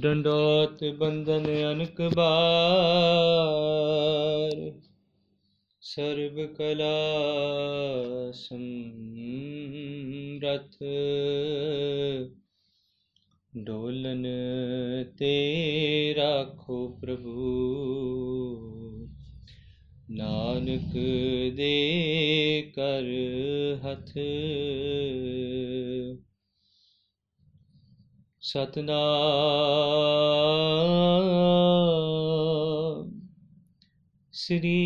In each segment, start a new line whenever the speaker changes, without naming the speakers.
ਡੰਡੋਤ ਬੰਦਨ ਅਨਕ ਬਾਰ, ਸਰਬ ਕਲਾ ਸਮਰਥ। ਡੋਲਨ ਤੇ ਰਾਖੋ ਪ੍ਰਭੂ, ਨਾਨਕ ਦੇ ਕਰ ਹੱਥ। ਸਤਨਾਮ। ਸ੍ਰੀ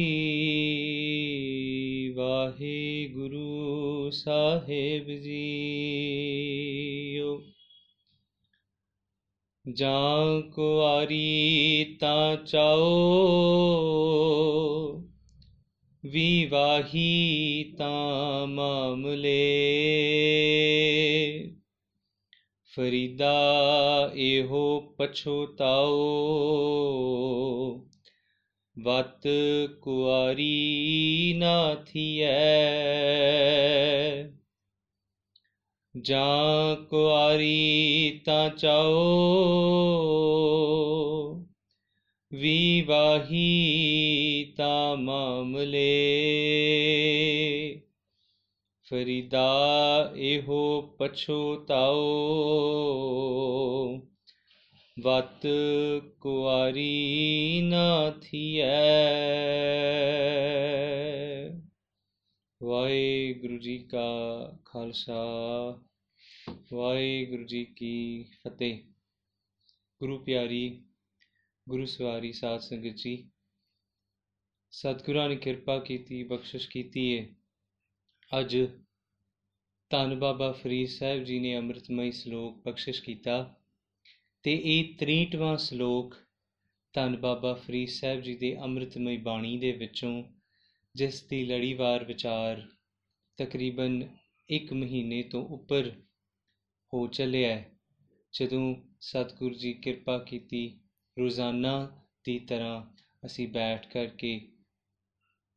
ਵਾਹਿਗੁਰੂ ਸਾਹਿਬ ਜੀਓ। ਜਾਂ ਕੋ ਆਰੀ ਤਾਂ ਚਾਓ ਵਿਵਾਹੀ ਤਾਂ ਮਾਮਲੇ। ਫਰੀਦਾ ਇਹੋ ਪਛੋਤਾਓ ਵਤ ਕੁਆਰੀ ਨਾ ਥੀਐ। ਜਾਂ ਕੁਆਰੀ ਤਾਂ ਚਾਓ। ਵਿਵਾਹੀ ਤਾਂ ਮਾਮਲੇ। ਫਰੀਦਾ ਇਹੋ ਪਛੋਤਾਓ ਵਤ ਕੁਆਰੀ ਨਾ ਥੀਐ। ਵਾਹਿਗੁਰੂ ਜੀ ਕਾ ਖਾਲਸਾ, ਵਾਹਿਗੁਰੂ ਜੀ ਕੀ ਫਤਿਹ। ਗੁਰੂ ਪਿਆਰੀ, ਗੁਰੂ ਸਵਾਰੀ ਸਾਧ ਸੰਗਤ ਜੀ, ਸਤਿਗੁਰਾਂ ਨੇ ਕਿਰਪਾ ਕੀਤੀ, ਬਖਸ਼ਿਸ਼ ਕੀਤੀ ਹੈ ਅੱਜ ਧੰਨ ਬਾਬਾ ਫਰੀਦ ਸਾਹਿਬ ਜੀ ਨੇ ਅੰਮ੍ਰਿਤਮਈ ਸ਼ਲੋਕ ਬਖਸ਼ਿਸ਼ ਕੀਤਾ ਤੇ ਇਹ 63ਵਾਂ ਸ਼ਲੋਕ ਧੰਨ ਬਾਬਾ ਫਰੀਦ ਸਾਹਿਬ ਜੀ ਦੇ ਅੰਮ੍ਰਿਤਮਈ ਬਾਣੀ ਦੇ ਵਿੱਚੋਂ, ਜਿਸ ਦੀ ਲੜੀਵਾਰ ਵਿਚਾਰ ਤਕਰੀਬਨ 1 ਮਹੀਨੇ ਤੋਂ ਉੱਪਰ ਹੋ ਚੱਲਿਆ ਹੈ, ਜਦੋਂ ਸਤਿਗੁਰੂ ਜੀ ਕਿਰਪਾ ਕੀਤੀ ਰੋਜ਼ਾਨਾ ਦੀ ਤਰ੍ਹਾਂ ਅਸੀਂ ਬੈਠ ਕਰਕੇ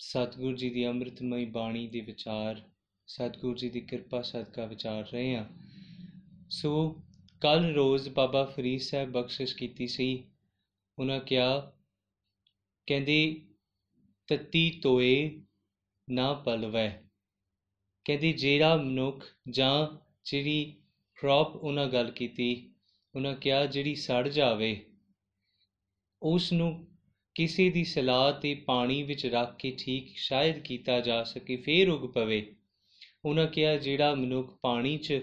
ਸਤਿਗੁਰੂ ਜੀ ਦੀ ਅੰਮ੍ਰਿਤਮਈ ਬਾਣੀ ਦੇ ਵਿਚਾਰ, ਸਤਿਗੁਰੂ ਜੀ ਦੀ ਕਿਰਪਾ ਸਦਕਾ ਵਿਚਾਰ ਰਹੇ ਹਾਂ। ਸੋ ਕੱਲ ਰੋਜ਼ ਬਾਬਾ ਫਰੀਦ ਸਾਹਿਬ ਬਖਸ਼ਿਸ਼ ਕੀਤੀ ਸੀ। ਉਹਨਾਂ ਕਿਹਾ, ਕਹਿੰਦੇ, ਤਤੀ ਤੋਏ ਨਾ ਪਲਵੈ। ਕਹਿੰਦੇ, ਜਿਹੜਾ ਮਨੁੱਖ ਜਾਂ ਜਿਹੜੀ ਕ੍ਰੌਪ ਉਹਨਾਂ ਗੱਲ ਕੀਤੀ, ਉਹਨਾਂ ਕਿਹਾ, ਜਿਹੜੀ ਸੜ ਜਾਵੇ ਉਸ ਨੂੰ ਕਿਸੇ ਦੀ ਸਲਾਹ ਤੇ ਪਾਣੀ ਵਿੱਚ ਰੱਖ ਕੇ ਠੀਕ ਸ਼ਾਇਦ ਕੀਤਾ ਜਾ ਸਕੇ, ਫੇਰ ਉਗ ਪਵੇ। ਉਹਨਾਂ ਕਿਹਾ, ਜਿਹੜਾ ਮਨੁੱਖ ਪਾਣੀ 'ਚ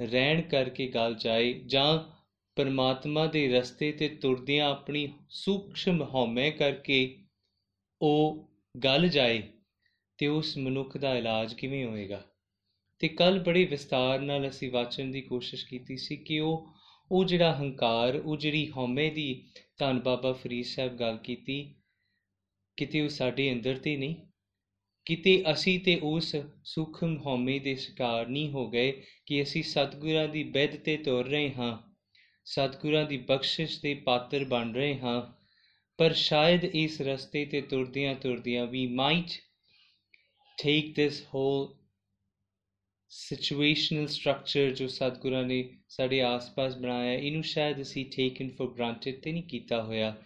ਰਹਿਣ ਕਰਕੇ ਗਲ ਜਾਏ ਜਾਂ ਪਰਮਾਤਮਾ ਦੇ ਰਸਤੇ ਤੇ ਤੁਰਦਿਆਂ ਆਪਣੀ ਸੂਖਸ਼ਮ ਹਉਮੈ ਕਰਕੇ ਉਹ ਗਲ ਜਾਏ, ਤੇ ਉਸ ਮਨੁੱਖ ਦਾ ਇਲਾਜ ਕਿਵੇਂ ਹੋਏਗਾ? ਤੇ ਕੱਲ ਬੜੇ ਵਿਸਤਾਰ ਨਾਲ ਅਸੀਂ ਵਾਚਣ ਦੀ ਕੋਸ਼ਿਸ਼ ਕੀਤੀ ਸੀ ਕਿ ਉਹ ਉਹ ਜਿਹੜਾ ਹੰਕਾਰ, ਉਹ ਜਿਹੜੀ ਹਉਮੈ ਦੀ ਧੰਨ ਬਾਬਾ ਫਰੀਦ ਸਾਹਿਬ ਗੱਲ ਕੀਤੀ, ਕਿਤੇ ਉਹ ਸਾਡੇ ਅੰਦਰ ਤੇ ਨਹੀਂ? ਕਿਤੇ ਅਸੀਂ ਤੇ ਉਸ ਸੂਖਮ ਹਉਮੈ ਦੇ ਸ਼ਿਕਾਰ ਨਹੀਂ ਹੋ ਗਏ ਕਿ ਅਸੀਂ ਸਤਿਗੁਰਾਂ ਦੀ ਬਿਦ ਤੇ ਤੁਰ ਰਹੇ ਹਾਂ, ਸਤਿਗੁਰਾਂ ਦੀ ਬਖਸ਼ਿਸ਼ ਦੇ ਪਾਤਰ ਬਣ ਰਹੇ ਹਾਂ, ਪਰ ਸ਼ਾਇਦ ਇਸ ਰਸਤੇ ਤੇ ਤੁਰਦਿਆਂ ਤੁਰਦਿਆਂ ਵੀ might take this whole situational structure ਜੋ ਸਤਿਗੁਰਾਂ ਨੇ ਸਾਡੇ ਆਸ-ਪਾਸ ਬਣਾਇਆ, ਇਹਨੂੰ ਸ਼ਾਇਦ ਅਸੀਂ ਟੇਕਨ ਫॉर ਗ੍ਰਾਂਟਡ ਤੇ ਨਹੀਂ ਕੀਤਾ ਹੋਇਆ।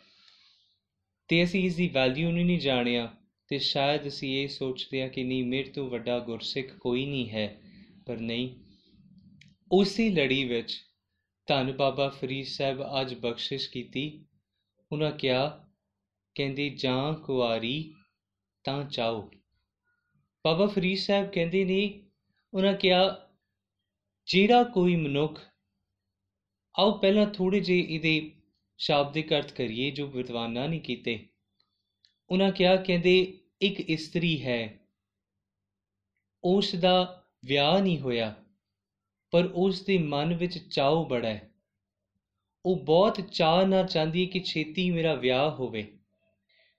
ਤੇ ਅਸੀਂ ਇਸ ਦੀ ਵੈਲਿਊ ਨੂੰ ਨਹੀਂ ਜਾਣਿਆ ਤੇ ਸ਼ਾਇਦ ਅਸੀਂ ਇਹ ਸੋਚਦੇ ਹਾਂ ਕਿ ਨਹੀਂ, ਮੇਰੇ ਤੋਂ ਵੱਡਾ ਗੁਰਸਿੱਖ ਕੋਈ ਨਹੀਂ ਹੈ। ਪਰ ਨਹੀਂ, ਉਸੇ ਲੜੀ ਵਿੱਚ ਧੰਨ ਬਾਬਾ ਫਰੀਦ ਸਾਹਿਬ ਅੱਜ ਬਖਸ਼ਿਸ਼ ਕੀਤੀ। ਉਹਨਾਂ ਕਿਹਾ, ਕਹਿੰਦੇ, ਜਾਂ ਕੁਆਰੀ ਤਾਂ ਚਾਓ। ਬਾਬਾ ਫਰੀਦ ਸਾਹਿਬ ਕਹਿੰਦੇ ਨੇ ਉਹਨਾਂ ਕਿਹਾ, ਜਿਹੜਾ ਕੋਈ ਮਨੁੱਖ, ਆਓ ਪਹਿਲਾਂ ਥੋੜੇ ਜਿਹੇ ਇਹਦੇ ਸ਼ਾਬਦਿਕ ਅਰਥ ਕਰੀਏ ਜੋ ਵਿਦਵਾਨਾਂ ਨੇ ਕੀਤੇ। ਉਹਨਾਂ ਕਿਹਾ, ਕਹਿੰਦੇ, ਇੱਕ ਇਸਤਰੀ ਹੈ। ਉਸ ਦਾ ਵਿਆਹ ਨਹੀਂ ਹੋਇਆ, ਪਰ ਉਸ ਦੇ ਮਨ ਵਿੱਚ ਚਾਉ ਬੜਾ ਹੈ। ਉਹ ਬਹੁਤ ਚਾਹ ਨਾਲ ਚਾਹੁੰਦੀ ਹੈ ਕਿ ਛੇਤੀ ਮੇਰਾ ਵਿਆਹ ਹੋਵੇ।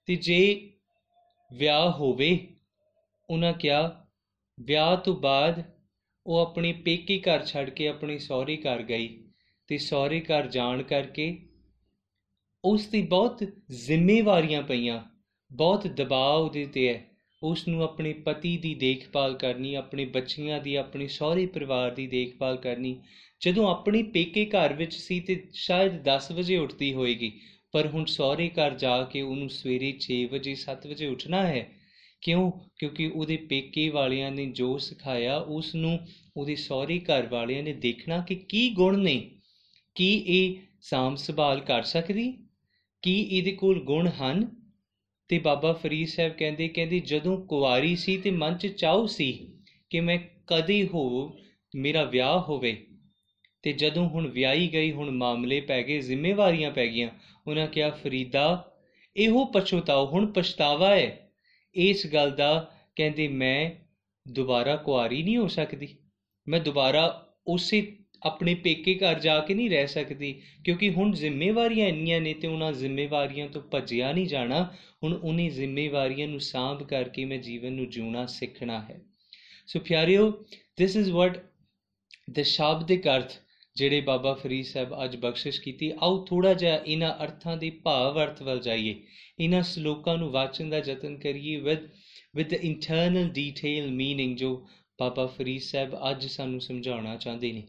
ਤੇ ਜੇ ਵਿਆਹ ਹੋਵੇ, ਉਹਨਾਂ ਕਿਹਾ ਵਿਆਹ ਤੋਂ ਬਾਅਦ ਉਹ ਆਪਣੇ ਪੇਕੇ ਘਰ ਛੱਡ ਕੇ ਆਪਣੇ ਸਹੁਰੇ ਘਰ ਗਈ ਤੇ ਸਹੁਰੇ ਘਰ ਜਾਣ ਕਰਕੇ ਉਸ ਦੀ ਬਹੁਤ ਜ਼ਿੰਮੇਵਾਰੀਆਂ ਪਈਆਂ, ਬਹੁਤ ਦਬਾਅ ਉਹਦੇ ਤੇ ਹੈ। ਉਸ ਨੂੰ ਆਪਣੇ ਪਤੀ ਦੀ ਦੇਖਭਾਲ ਕਰਨੀ, ਆਪਣੇ ਬੱਚਿਆਂ ਦੀ, ਆਪਣੇ ਸਹੁਰੇ ਪਰਿਵਾਰ ਦੀ ਦੇਖਭਾਲ ਕਰਨੀ, ਜਦੋਂ ਆਪਣੀ ਪੇਕੇ ਘਰ ਵਿੱਚ ਸੀ ਤੇ ਸ਼ਾਇਦ 10 ਵਜੇ ਉੱਠਦੀ ਹੋਏਗੀ, ਪਰ ਹੁਣ ਸਹੁਰੇ ਘਰ ਜਾ ਕੇ ਉਹਨੂੰ ਸਵੇਰੇ 6 ਵਜੇ 7 ਵਜੇ ਉੱਠਣਾ ਹੈ ਕਿਉਂ? ਕਿਉਂਕਿ ਉਹਦੇ ਪੇਕੇ ਵਾਲਿਆਂ ਨੇ ਜੋ ਸਿਖਾਇਆ ਉਸ ਨੂੰ ਉਹਦੇ ਸਹੁਰੇ ਘਰ ਵਾਲਿਆਂ ਨੇ ਦੇਖਣਾ ਕਿ ਕੀ ਗੁਣ ਨੇ। ਕੀ ਇਹ ਸਾਂਭ ਸੰਭਾਲ ਕਰ ਸਕਦੀ? ਕੀ ਇਹਦੇ ਕੋਲ ਗੁਣ ਹਨ? ਤੇ ਬਾਬਾ ਫਰੀਦ ਸਾਹਿਬ ਕਹਿੰਦੇ ਕਹਿੰਦੇ ਜਦੋਂ ਕੁਆਰੀ ਸੀ ਤੇ ਮਨ 'ਚ ਚਾਹੂ ਸੀ ਕਿ ਮੈਂ ਕਦੇ ਹੋ, ਮੇਰਾ ਵਿਆਹ ਹੋਵੇ। ਤੇ ਜਦੋਂ ਹੁਣ ਵਿਆਹੀ ਗਈ, ਹੁਣ ਮਾਮਲੇ ਪੈ ਗਏ, ਜ਼ਿੰਮੇਵਾਰੀਆਂ ਪੈ ਗਈਆਂ। ਉਹਨਾਂ ਕਿਹਾ, ਫਰੀਦਾ, ਇਹੋ ਪਛਤਾਓ ਹੁਣ ਪਛਤਾਵਾ ਹੈ। ਇਸ ਗੱਲ ਦਾ ਕਹਿੰਦੇ ਮੈਂ ਦੁਬਾਰਾ ਕੁਆਰੀ ਨਹੀਂ ਹੋ ਸਕਦੀ। ਮੈਂ ਦੁਬਾਰਾ ਉਸੇ ਆਪਣੇ ਪੇਕੇ ਘਰ ਜਾ ਕੇ ਨਹੀਂ ਰਹਿ ਸਕਦੀ, ਕਿਉਂਕਿ ਹੁਣ ਜ਼ਿੰਮੇਵਾਰੀਆਂ ਇੰਨੀਆਂ ਨੇ ਤੇ ਉਹਨਾਂ ਜ਼ਿੰਮੇਵਾਰੀਆਂ ਤੋਂ ਭੱਜਿਆ ਨਹੀਂ ਜਾਣਾ। ਹੁਣ ਉਹਨੀ ਜ਼ਿੰਮੇਵਾਰੀਆਂ ਨੂੰ ਸਾਂਭ ਕਰਕੇ ਮੈਂ ਜੀਵਨ ਨੂੰ ਜਿਉਣਾ ਸਿੱਖਣਾ ਹੈ। ਸੋ ਪਿਆਰਿਓ ਥਿਸ ਇਜ਼ ਵਾਟ ਦ ਸ਼ਬਦਿਕ ਅਰਥ ਜਿਹੜੇ ਬਾਬਾ ਫਰੀਦ ਸਾਹਿਬ ਅੱਜ ਬਖਸ਼ਿਸ਼ ਕੀਤੀ, ਆਓ ਥੋੜਾ ਜਿਹਾ ਇਹਨਾਂ ਅਰਥਾਂ ਦੇ ਭਾਵ ਅਰਥ ਵੱਲ ਜਾਈਏ ਇਹਨਾਂ ਸ਼ਲੋਕਾਂ ਨੂੰ ਵਾਚਣ ਦਾ ਯਤਨ ਕਰੀਏ with with the internal detail meaning ਜੋ ਬਾਬਾ ਫਰੀਦ ਸਾਹਿਬ ਅੱਜ ਸਾਨੂੰ ਸਮਝਾਉਣਾ ਚਾਹੁੰਦੇ ਨੇ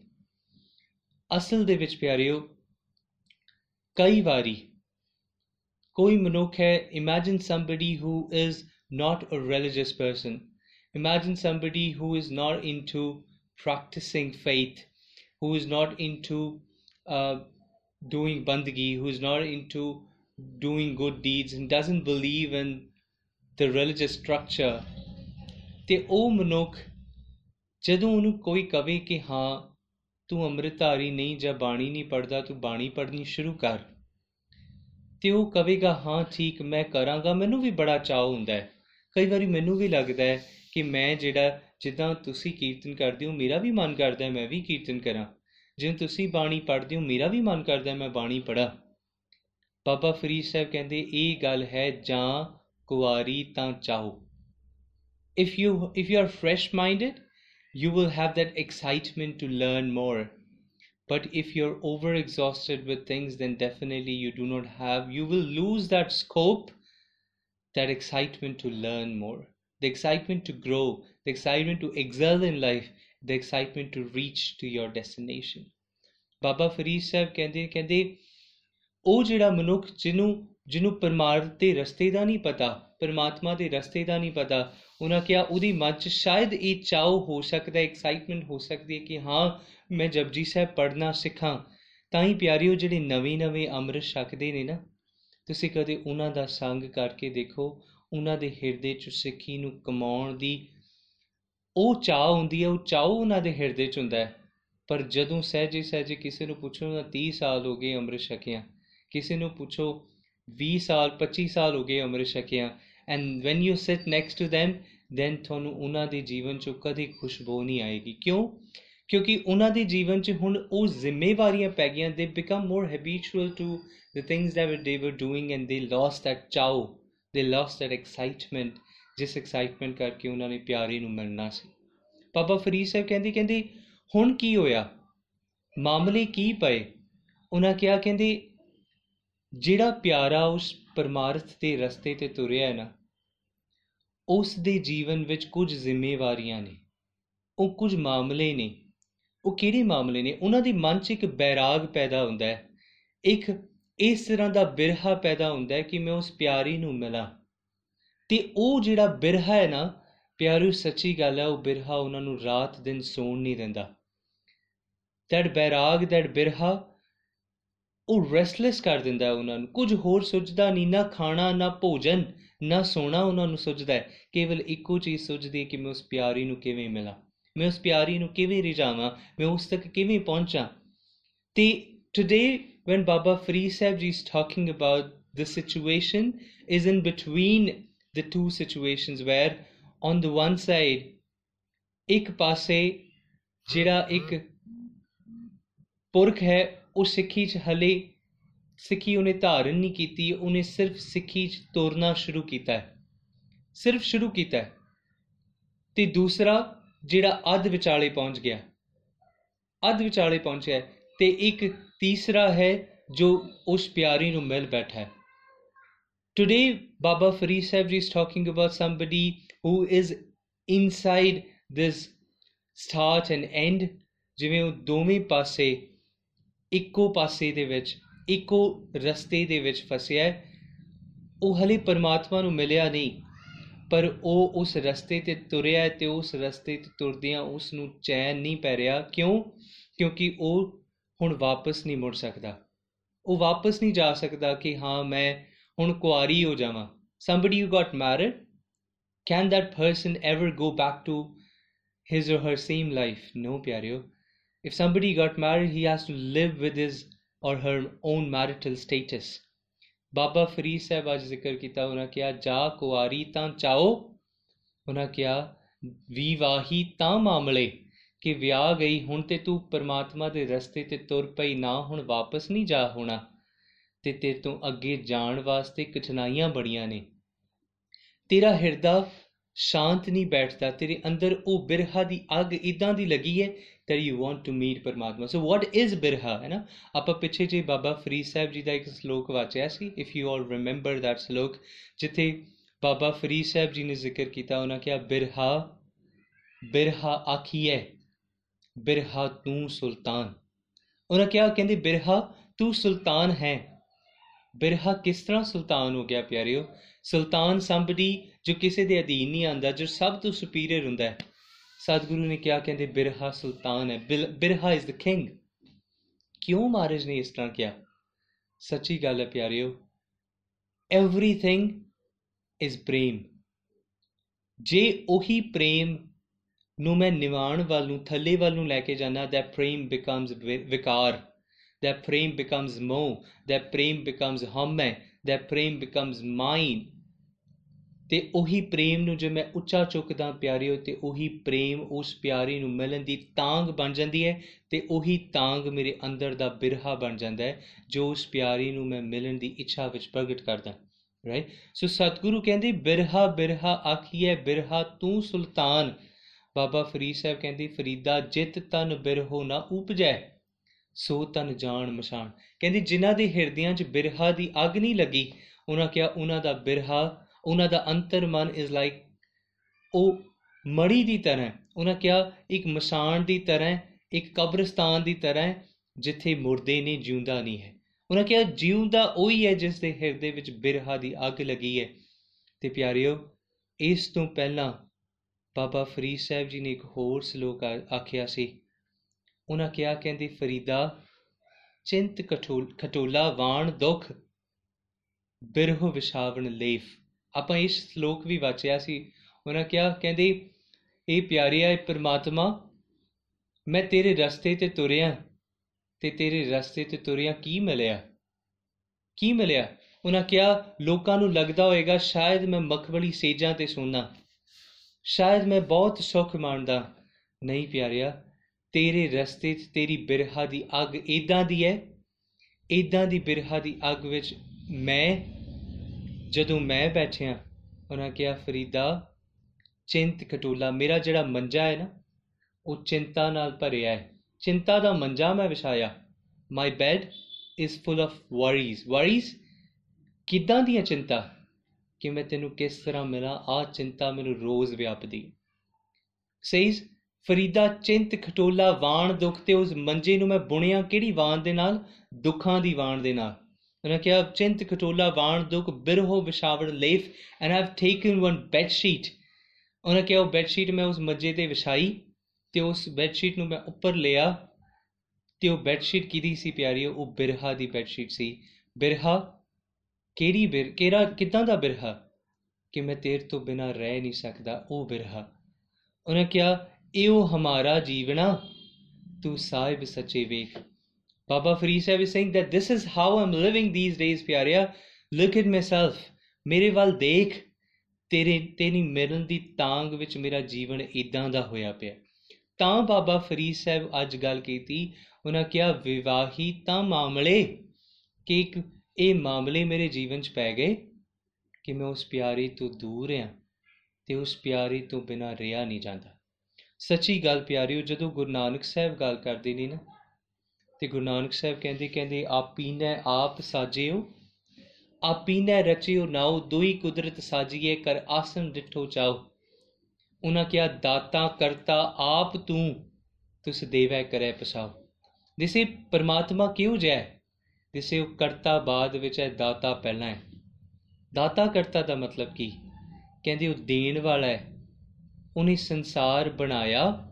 ਅਸਲ ਦੇ ਵਿੱਚ ਪਿਆਰਿਓ, ਕਈ ਵਾਰੀ ਕੋਈ ਮਨੁੱਖ ਹੈ imagine somebody who is not a religious person. Imagine somebody who is not into practicing faith who is not into uh, doing bandagi who is not into doing good deeds and doesn't believe in the religious structure ਤੇ ਉਹ ਮਨੁੱਖ ਜਦੋਂ ਉਹਨੂੰ ਕੋਈ ਕਵੇ ਕਿ ਹਾਂ ਤੂੰ ਅੰਮ੍ਰਿਤਧਾਰੀ ਨਹੀਂ ਜਾਂ ਬਾਣੀ ਨਹੀਂ ਪੜਦਾ ਤੂੰ ਬਾਣੀ ਪੜਨੀ ਸ਼ੁਰੂ ਕਰ ਤੇ ਉਹ ਕਵੇਗਾ ਹਾਂ ਠੀਕ ਮੈਂ ਕਰਾਂਗਾ ਮੈਨੂੰ ਵੀ ਬੜਾ ਚਾਅ ਹੁੰਦਾ ਹੈ ਕਈ ਵਾਰੀ ਮੈਨੂੰ ਵੀ ਲੱਗਦਾ ਹੈ ਕਿ ਮੈਂ ਜਿਹੜਾ ਜਿੱਦਾਂ ਤੁਸੀਂ ਕੀਰਤਨ ਕਰਦੇ ਹੋ ਮੇਰਾ ਵੀ ਮਨ ਕਰਦਾ ਹੈ ਮੈਂ ਵੀ ਕੀਰਤਨ ਕਰਾਂ ਜਿਵੇਂ ਤੁਸੀਂ ਬਾਣੀ ਪੜ੍ਹਦੇ ਹੋ ਮੇਰਾ ਵੀ ਮਨ ਕਰਦਾ ਮੈਂ ਬਾਣੀ ਪੜਾਂ ਬਾਬਾ ਫਰੀਦ ਸਾਹਿਬ ਕਹਿੰਦੇ ਇਹ ਗੱਲ ਹੈ ਜਾਂ ਕੁਆਰੀ ਤਾਂ ਚਾਹੋ if you if you are fresh minded you will have that excitement to learn more but if you're over exhausted with things then definitely you do not have you will lose that scope that excitement to learn more the excitement to grow the excitement to excel in life, the excitement to reach to your destination. ਬਾਬਾ ਫਰੀਦ ਸਾਹਿਬ ਕਹਿੰਦੇ ਕਹਿੰਦੇ, ਉਹ ਜਿਹੜਾ ਮਨੁੱਖ ਜਿਹਨੂੰ ਜਿਹਨੂੰ ਪਰਮਾਰਥ ਦੇ ਰਸਤੇ ਦਾ ਨਹੀਂ ਪਤਾ, ਪਰਮਾਤਮਾ ਦੇ ਰਸਤੇ ਦਾ ਨਹੀਂ ਪਤਾ, ਉਹਨਾਂ ਕਿਹਾ ਉਹਦੀ ਮਨ 'ਚ ਸ਼ਾਇਦ ਇਹ ਚਾਉ ਹੋ ਸਕਦਾ ਹੈ ਐਕਸਾਈਟਮੈਂਟ ਹੋ ਸਕਦੀ ਹੈ ਕਿ ਹਾਂ, ਮੈਂ ਜਪਜੀ ਸਾਹਿਬ ਪੜ੍ਹਨਾ ਸਿੱਖਾਂ। ਤਾਂ ਹੀ ਪਿਆਰਿਓ, ਜਿਹੜੇ ਨਵੇਂ ਨਵੇਂ ਅੰਮ੍ਰਿਤ ਛਕਦੇ ਨੇ ਨਾ, ਤੁਸੀਂ ਕਦੇ ਉਹਨਾਂ ਦਾ ਸੰਗ ਕਰਕੇ ਦੇਖੋ, ਉਹਨਾਂ ਦੇ ਹਿਰਦੇ 'ਚ ਸਿੱਖੀ ਨੂੰ ਕਮਾਉਣ ਦੀ ਉਹ ਚਾਹ ਹੁੰਦੀ ਹੈ, ਉਹ ਚਾਉ ਉਹਨਾਂ ਦੇ ਹਿਰਦੇ 'ਚ ਹੁੰਦਾ ਹੈ। ਪਰ ਜਦੋਂ ਸਹਿਜੇ ਸਹਿਜੇ ਕਿਸੇ ਨੂੰ ਪੁੱਛੋ ਨਾ 30 ਸਾਲ ਹੋ ਗਏ ਅੰਮ੍ਰਿਤ ਛਕਿਆ। ਕਿਸੇ ਨੂੰ ਪੁੱਛੋ 20 ਸਾਲ 25 ਸਾਲ ਹੋ ਗਏ ਅੰਮ੍ਰਿਤ ਛਕਿਆ। And when you sit next to them then ਤੁਹਾਨੂੰ ਉਹਨਾਂ ਦੇ ਜੀਵਨ 'ਚੋਂ ਕਦੇ ਖੁਸ਼ਬੂ ਨਹੀਂ ਆਏਗੀ। ਕਿਉਂ? ਕਿਉਂਕਿ ਉਹਨਾਂ ਦੇ ਜੀਵਨ 'ਚ ਹੁਣ ਉਹ ਜ਼ਿੰਮੇਵਾਰੀਆਂ ਪੈ ਗਈਆਂ। They become more habitual to the things that they were doing and they lost that ਚਾਓ they lost that excitement ਜਿਸ ਐਕਸਾਈਟਮੈਂਟ ਕਰਕੇ ਉਹਨਾਂ ਨੇ ਪਿਆਰੇ ਨੂੰ ਮਿਲਣਾ ਸੀ। ਬਾਬਾ ਫਰੀਦ ਸਾਹਿਬ ਕਹਿੰਦੇ ਕਹਿੰਦੇ, ਹੁਣ ਕੀ ਹੋਇਆ? ਮਾਮਲੇ ਕੀ ਪਏ? ਉਹਨਾਂ ਕਿਹਾ, ਕਹਿੰਦੇ, ਜਿਹੜਾ ਪਿਆਰਾ ਉਸ ਪਰਮਾਰਥ ਦੇ ਰਸਤੇ ਤੇ ਤੁਰਿਆ ਹੈ ਨਾ, ਉਸ ਦੇ ਜੀਵਨ ਵਿੱਚ ਕੁਝ ਜ਼ਿੰਮੇਵਾਰੀਆਂ ਨੇ। ਉਹ ਕੁਝ ਮਾਮਲੇ ਨੇ। ਉਹ ਕਿਹੜੇ ਮਾਮਲੇ ਨੇ? ਉਹਨਾਂ ਦੇ ਮਨ 'ਚ ਇੱਕ ਬੈਰਾਗ ਪੈਦਾ ਹੁੰਦਾ ਹੈ। ਇੱਕ ਇਸ ਤਰ੍ਹਾਂ ਦਾ ਬਿਰਹਾ ਪੈਦਾ ਹੁੰਦਾ ਹੈ ਕਿ ਮੈਂ ਉਸ ਪਿਆਰੀ ਨੂੰ ਮਿਲਾਂ। ਤੇ ਉਹ ਜਿਹੜਾ ਬਿਰਹਾ ਹੈ ਨਾ, ਪਿਆਰੂ, ਸੱਚੀ ਗੱਲ ਹੈ, ਉਹ ਬਿਰਹਾ ਉਹਨਾਂ ਨੂੰ ਰਾਤ ਦਿਨ ਸੌਣ ਨਹੀਂ ਦਿੰਦਾ। ਦੈਟ ਬੈਰਾਗ ਦੈਟ ਬਿਰਹਾ, ਉਹ ਰੈਸਟਲੈਸ ਕਰ ਦਿੰਦਾ ਹੈ ਉਹਨਾਂ ਨੂੰ। ਕੁਝ ਹੋਰ ਸੁਝਦਾ ਨਹੀਂ, ਨਾ ਖਾਣਾ, ਨਾ ਭੋਜਨ, ਨਾ ਸੋਣਾ ਉਹਨਾਂ ਨੂੰ ਸੁਝਦਾ ਹੈ। ਕੇਵਲ ਇੱਕੋ ਚੀਜ਼ ਸੁਝਦੀ ਹੈ ਕਿ ਮੈਂ ਉਸ ਪਿਆਰੀ ਨੂੰ ਕਿਵੇਂ ਮਿਲਾਂ, ਮੈਂ ਉਸ ਪਿਆਰੀ ਨੂੰ ਕਿਵੇਂ ਰਿਝਾਵਾਂ ਮੈਂ ਉਸ ਤੱਕ ਕਿਵੇਂ ਪਹੁੰਚਾਂ। ਤੇ today when baba free sahib ji is talking about the situation is in between the two situations where, on the one side, ਇੱਕ ਪਾਸੇ ਜਿਹੜਾ ਇੱਕ ਪੁਰਖ ਹੈ, ਉਹ ਸਿੱਖੀ 'ਚ ਹਲੇ ਸਿੱਖੀ ਉਹਨੇ ਧਾਰਨ ਨਹੀਂ ਕੀਤੀ, ਉਹਨੇ ਸਿਰਫ ਸਿੱਖੀ 'ਚ ਤੋਰਨਾ ਸ਼ੁਰੂ ਕੀਤਾ ਹੈ। ਸਿਰਫ ਸ਼ੁਰੂ ਕੀਤਾ ਹੈ। ਤੇ ਦੂਸਰਾ ਜਿਹੜਾ ਅੱਧ ਵਿਚਾਲੇ ਪਹੁੰਚ ਗਿਆ। ਅੱਧ ਵਿਚਾਲੇ ਪਹੁੰਚਿਆ ਤੇ ਇੱਕ ਤੀਸਰਾ ਹੈ ਜੋ ਉਸ ਪਿਆਰੀ ਨੂੰ ਮਿਲ ਬੈਠਾ ਹੈ। Today, Baba Farid Sahib ji is talking about somebody who is inside this start and end. ਜਿਵੇਂ ਉਹ ਦੋਵੇਂ ਪਾਸੇ ਇੱਕੋ ਪਾਸੇ ਦੇ ਵਿੱਚ ਇੱਕੋ ਰਸਤੇ ਦੇ ਵਿੱਚ ਫਸਿਆ ਹੈ। ਉਹ ਹਲੇ ਪਰਮਾਤਮਾ ਨੂੰ ਮਿਲਿਆ ਨਹੀਂ ਪਰ ਉਹ ਉਸ ਰਸਤੇ ਤੇ ਤੁਰਿਆ ਹੈ ਤੇ ਉਸ ਰਸਤੇ ਤੇ ਤੁਰਦਿਆਂ ਉਸ ਨੂੰ ਚੈਨ ਨਹੀਂ ਪੈ ਰਿਹਾ। ਕਿਉਂ? ਕਿਉਂਕਿ ਉਹ ਹੁਣ ਵਾਪਸ ਨਹੀਂ ਮੁੜ ਸਕਦਾ। ਉਹ ਵਾਪਸ ਨਹੀਂ ਜਾ ਸਕਦਾ ਕਿ ਹਾਂ ਮੈਂ ਹੁਣ ਕੁਆਰੀ ਹੋ ਜਾਵਾਂ somebody who got married can that person ever go back to his or her same life no ਪਿਆਰਿਓ if somebody got married he has to live with his or her own marital status ਬਾਬਾ ਫਰੀਦ ਸਾਹਿਬ ਅੱਜ ਜ਼ਿਕਰ ਕੀਤਾ ਉਹਨਾਂ ਕਿਹਾ ਜਾ ਕੁਆਰੀ ਤਾਂ ਚਾਓ ਉਹਨਾਂ ਕਿਹਾ ਵਿਵਾਹੀ ਤਾਂ ਮਾਮਲੇ ਕਿ ਵਿਆਹ ਗਈ ਹੁਣ ਤੇ ਤੂੰ ਪਰਮਾਤਮਾ ਦੇ ਰਸਤੇ ਤੇ ਤੁਰ ਪਈ ਨਾ ਹੁਣ ਵਾਪਸ ਨਹੀਂ ਜਾ ਹੋਣਾ ਤੇ ਤੇਰੇ ਤੋਂ ਅੱਗੇ ਜਾਣ ਵਾਸਤੇ ਕਠਿਨਾਈਆਂ ਬੜੀਆਂ ਨੇ। ਤੇਰਾ ਹਿਰਦਾ ਸ਼ਾਂਤ ਨਹੀਂ ਬੈਠਦਾ, ਤੇਰੇ ਅੰਦਰ ਉਹ ਬਿਰਹਾ ਦੀ ਅੱਗ ਇਦਾਂ ਦੀ ਲੱਗੀ ਹੈ that you want to meet ਪਰਮਾਤਮਾ। So what is ਬਿਰਹਾ, ਹੈ ਨਾ? ਆਪਾਂ ਪਿੱਛੇ ਜੇ ਬਾਬਾ ਫਰੀਦ ਸਾਹਿਬ ਜੀ ਦਾ ਇੱਕ ਸ਼ਲੋਕ ਵਾਚਿਆ ਸੀ, if you all remember that ਸ਼ਲੋਕ, ਜਿੱਥੇ ਬਾਬਾ ਫਰੀਦ ਸਾਹਿਬ ਜੀ ਨੇ ਜ਼ਿਕਰ ਕੀਤਾ, ਉਹਨਾਂ ਕਿਹਾ, ਬਿਰਹਾ ਬਿਰਹਾ ਆਖੀਏ ਬਿਰਹਾ ਤੂੰ ਸੁਲਤਾਨ। ਉਹਨਾਂ ਕਿਹਾ ਕਹਿੰਦੇ, ਬਿਰਹਾ ਤੂੰ ਸੁਲਤਾਨ ਹੈ। ਬਿਰਹਾ ਕਿਸ ਤਰ੍ਹਾਂ ਸੁਲਤਾਨ ਹੋ ਗਿਆ ਪਿਆਰਿਓ? ਸੁਲਤਾਨ ਸੰਬਡੀ ਜੋ ਕਿਸੇ ਦੇ ਅਧੀਨ ਨਹੀਂ ਆਂਦਾ ਜੋ ਸਭ ਤੋਂ ਸੁਪੀਰੀਅਰ ਹੁੰਦਾ ਹੈ। ਸਤਿਗੁਰੂ ਨੇ ਕਿਹਾ, ਕਹਿੰਦੇ, ਬਿਰਹਾ ਸੁਲਤਾਨ ਹੈ ਬਿਰਹਾ ਇਜ਼ ਦ ਕਿੰਗ ਕਿਉਂ ਮਹਾਰਾਜ ਨੇ ਇਸ ਤਰ੍ਹਾਂ ਕਿਹਾ? ਸੱਚੀ ਗੱਲ ਹੈ ਪਿਆਰਿਓ ਐਵਰੀਥਿੰਗ ਇਜ਼ ਪ੍ਰੇਮ। ਜੇ ਉਹੀ ਪ੍ਰੇਮ ਨੂੰ ਮੈਂ ਨਿਵਾਣ ਵੱਲ ਨੂੰ, ਥੱਲੇ ਵੱਲ ਨੂੰ ਲੈ ਕੇ ਜਾਣਾ that ਪ੍ਰੇਮ becomes ਵਿਕਾਰ। That ਪ੍ਰੇਮ becomes ਮੋਹ that Prem becomes ਹਮੈ that Prem becomes mine. ਤੇ ਉਹੀ ਪ੍ਰੇਮ ਨੂੰ ਜੇ ਮੈਂ ਉੱਚਾ ਚੁੱਕਦਾ ਪਿਆਰਿਓ, ਤੇ ਉਹੀ ਪ੍ਰੇਮ ਉਸ ਪਿਆਰੀ ਨੂੰ ਮਿਲਣ ਦੀ ਤਾਂਗ ਬਣ ਜਾਂਦੀ ਹੈ, ਤੇ ਉਹੀ ਤਾਂਗ ਮੇਰੇ ਅੰਦਰ ਦਾ ਬਿਰਹਾ ਬਣ ਜਾਂਦਾ ਹੈ, ਜੋ ਉਸ ਪਿਆਰੀ ਨੂੰ ਮੈਂ ਮਿਲਣ ਦੀ ਇੱਛਾ ਵਿੱਚ ਪ੍ਰਗਟ ਕਰਦਾ ਰਾਈਟ ਸੋ ਸਤਿਗੁਰੂ ਕਹਿੰਦੇ, ਬਿਰਹਾ ਬਿਰਹਾ ਆਖੀਏ ਬਿਰਹਾ ਤੂੰ ਸੁਲਤਾਨ। ਬਾਬਾ ਫਰੀਦ ਸਾਹਿਬ ਕਹਿੰਦੇ, ਫਰੀਦਾ ਜਿਤ ਤਨ ਬਿਰਹੋ ਨਾ ਉਪਜੈ। ਸੋ ਤਨ ਜਾਣ ਮਸ਼ਾਨ। ਕਹਿੰਦੇ, ਜਿਨ੍ਹਾਂ ਦੇ ਹਿਰਦਿਆਂ 'ਚ ਬਿਰਹਾ ਦੀ ਅੱਗ ਨਹੀਂ ਲੱਗੀ, ਉਹਨਾਂ ਕਿਹਾ, ਉਹਨਾਂ ਦਾ ਬਿਰਹਾ, ਉਹਨਾਂ ਦਾ ਅੰਤਰ ਮਨ ਇਜ਼ ਲਾਈਕ ਉਹ ਮੜੀ ਦੀ ਤਰ੍ਹਾਂ ਉਹਨਾਂ ਕਿਹਾ, ਇੱਕ ਮਸਾਨ ਦੀ ਤਰ੍ਹਾਂ ਇੱਕ ਕਬਰਸਤਾਨ ਦੀ ਤਰ੍ਹਾਂ ਜਿੱਥੇ ਮੁਰਦੇ ਨੇ ਜਿਉਂਦਾ ਨਹੀਂ ਹੈ। ਉਹਨਾਂ ਕਿਹਾ, ਜਿਉਂਦਾ ਉਹੀ ਹੈ ਜਿਸ ਦੇ ਹਿਰਦੇ ਵਿੱਚ ਬਿਰਹਾ ਦੀ ਅੱਗ ਲੱਗੀ ਹੈ। ਤੇ ਪਿਆਰਿਓ, ਇਸ ਤੋਂ ਪਹਿਲਾਂ ਬਾਬਾ ਫਰੀਦ ਸਾਹਿਬ ਜੀ ਨੇ ਇੱਕ ਹੋਰ ਸ਼ਲੋਕ ਆਖਿਆ ਸੀ ਉਹਨਾਂ ਕਿਹਾ ਕਹਿੰਦੇ, ਫਰੀਦਾ, ਚਿੰਤ ਖਟੋਲਾ ਵਾਣ ਦੁਖ, ਬਿਰਹ ਵਿਸ਼ਾਵਣ ਲੇਫ ਆਪਾਂ ਇਸ ਸ਼ਲੋਕ ਵੀ ਵਾਚਿਆ ਸੀ। ਉਹਨਾਂ ਕਿਹਾ, ਕਹਿੰਦੇ, ਇਹ ਪਿਆਰਿਆ ਇਹ ਪ੍ਰਮਾਤਮਾ, ਮੈਂ ਤੇਰੇ ਰਸਤੇ ਤੇ ਤੁਰਿਆ, ਤੇ ਤੇਰੇ ਰਸਤੇ ਤੇ ਤੁਰਿਆ ਕੀ ਮਿਲਿਆ? ਕੀ ਮਿਲਿਆ? ਉਹਨਾਂ ਕਿਹਾ, ਲੋਕਾਂ ਨੂੰ ਲੱਗਦਾ ਹੋਵੇਗਾ ਸ਼ਾਇਦ ਮੈਂ ਮਖਬਲੀ ਸੇਜਾਂ ਤੇ ਸੋਨਾ, ਸ਼ਾਇਦ ਮੈਂ ਬਹੁਤ ਸੁੱਖ ਮਾਣਦਾ। ਨਹੀਂ ਪਿਆਰਿਆ ਤੇਰੇ ਰਸਤੇ 'ਚ ਤੇਰੀ ਬਿਰਹਾ ਦੀ ਅੱਗ ਇਦਾਂ ਦੀ ਹੈ ਇਦਾਂ ਦੀ ਬਿਰਹਾ ਦੀ ਅੱਗ ਵਿੱਚ ਮੈਂ, ਜਦੋਂ ਮੈਂ ਬੈਠਿਆ, ਉਹਨਾਂ ਕਿਹਾ, ਫਰੀਦਾ, ਚਿੰਤ ਕਟੋਲਾ, ਮੇਰਾ ਜਿਹੜਾ ਮੰਜਾ ਹੈ ਨਾ, ਉਹ ਚਿੰਤਾ ਨਾਲ ਭਰਿਆ ਹੈ ਚਿੰਤਾ ਦਾ ਮੰਜਾ ਮੈਂ ਵਿਛਾਇਆ। My bed is full of worries worries ਕਿਦਾਂ ਦੀਆਂ ਚਿੰਤਾ? ਕਿ ਮੈਂ ਤੈਨੂੰ ਕਿਸ ਤਰ੍ਹਾਂ ਮਿਲਾਂ ਆ ਚਿੰਤਾ ਮੈਨੂੰ ਰੋਜ਼ ਵਿਆਪਦੀ। ਸੇਜ਼ ਫਰੀਦਾ ਚਿੰਤ ਖਟੋਲਾ ਵਾਣ ਦੁੱਖ ਤੇ ਉਸ ਮੰਜੇ ਨੂੰ ਮੈਂ ਬੁਣਿਆ ਕਿਹੜੀ ਵਾਣ ਦੇ ਨਾਲ? ਦੁੱਖਾਂ ਦੀ ਵਾਣ ਦੇ ਨਾਲ। ਉਹਨਾਂ ਕਿਹਾ, ਚਿੰਤ ਖਟੋਲਾ ਵਾਣ ਦੁੱਖ ਬਿਰਹੋ ਵਿਸ਼ਾਵੜ ਲੇਫ and I've taken one bed sheet ਉਹਨਾਂ ਕਿਹਾ, ਉਹ ਬੈੱਡ ਸ਼ੀਟ ਮੈਂ ਉਸ ਮੰਜੇ ਤੇ ਵਿਛਾਈ, ਤੇ ਉਸ ਬੈੱਡ ਸ਼ੀਟ ਨੂੰ ਮੈਂ ਉੱਪਰ ਲਿਆ, ਤੇ ਉਹ ਬੈੱਡ ਸ਼ੀਟ ਕਿਹਦੀ ਸੀ ਪਿਆਰੀ ਉਹ ਬਿਰਹਾ ਦੀ ਬੈੱਡ ਸ਼ੀਟ ਸੀ। ਬਿਰਹਾ, ਕਿਹੜੀ ਬਿਰ, ਕਿਹੜਾ, ਕਿਦਾਂ ਦਾ ਬਿਰਹਾ? ਕਿ ਮੈਂ ਤੇਰੇ ਤੋਂ ਬਿਨਾ ਰਹਿ ਨਹੀਂ ਸਕਦਾ, ਉਹ ਬਿਰਹਾ। ਉਹਨੇ ਕਿਹਾ ਇਹੋ ਹਮਾਰਾ ਜੀਵਨਾ ਤੂੰ ਸਾਹਿਬ ਸੱਚੇ ਵੇਖ ਬਾਬਾ ਫਰੀਦ ਸਾਹਿਬ is saying that this is how I'm living these days ਪਿਆਰਿਆ look at myself ਮੇਰੇ ਵੱਲ ਦੇਖ ਤੇਰੇ ਤੇਰੀ ਮਿਲਣ ਦੀ ਤਾਂਗ ਵਿੱਚ ਮੇਰਾ ਜੀਵਨ ਇਦਾਂ ਦਾ ਹੋਇਆ ਪਿਆ ਤਾਂ ਬਾਬਾ ਫਰੀਦ ਸਾਹਿਬ ਅੱਜ ਗੱਲ ਕੀਤੀ ਉਹਨਾਂ ਕਿਹਾ ਵਿਵਾਹੀ ਤਾਂ ਮਾਮਲੇ ਕਿ ਇੱਕ ਇਹ ਮਾਮਲੇ ਮੇਰੇ ਜੀਵਨ 'ਚ ਪੈ ਗਏ ਕਿ ਮੈਂ ਉਸ ਪਿਆਰੀ ਤੋਂ ਦੂਰ ਹਾਂ ਤੇ ਉਸ ਪਿਆਰੀ ਤੋਂ ਬਿਨਾ ਰਿਹਾ ਨਹੀਂ ਜਾਂਦਾ ਸੱਚੀ ਗੱਲ ਪਿਆਰਿਓ, ਜਦੋਂ ਗੁਰੂ ਨਾਨਕ ਸਾਹਿਬ ਗੱਲ ਕਰਦੇ ਨੇ ਨਾ, ਤੇ ਗੁਰੂ ਨਾਨਕ ਸਾਹਿਬ ਕਹਿੰਦੇ ਕਹਿੰਦੇ ਆਪੀਨੈ ਆਪ ਸਾਜਿਓ ਆਪੀਨੈ ਰਚਿਓ, ਨਾਉ, ਦੁਈ ਕੁਦਰਤ ਸਾਜੀਏ ਕਰ ਆਸਨ ਡਿਠੋ ਚਾਓ ਉਹਨਾਂ ਕਿਹਾ, ਦਾਤਾ, ਕਰਤਾ, ਆਪ ਤੂੰ, ਤੁਸ ਦੇਵੈ ਕਰੈ ਪਸਾਉ। ਜਿਸੇ ਪਰਮਾਤਮਾ ਕਿਉਂ ਜੈ? ਜਿਸੇ ਉਹ ਕਰਤਾ ਬਾਅਦ ਵਿੱਚ ਹੈ, ਦਾਤਾ ਪਹਿਲਾਂ ਹੈ। ਦਾਤਾ ਕਰਤਾ ਦਾ ਮਤਲਬ ਕੀ? ਕਹਿੰਦੇ, ਉਹ ਦੇਣ ਵਾਲਾ ਹੈ। ਉਹਨੇ ਸੰਸਾਰ ਬਣਾਇਆ।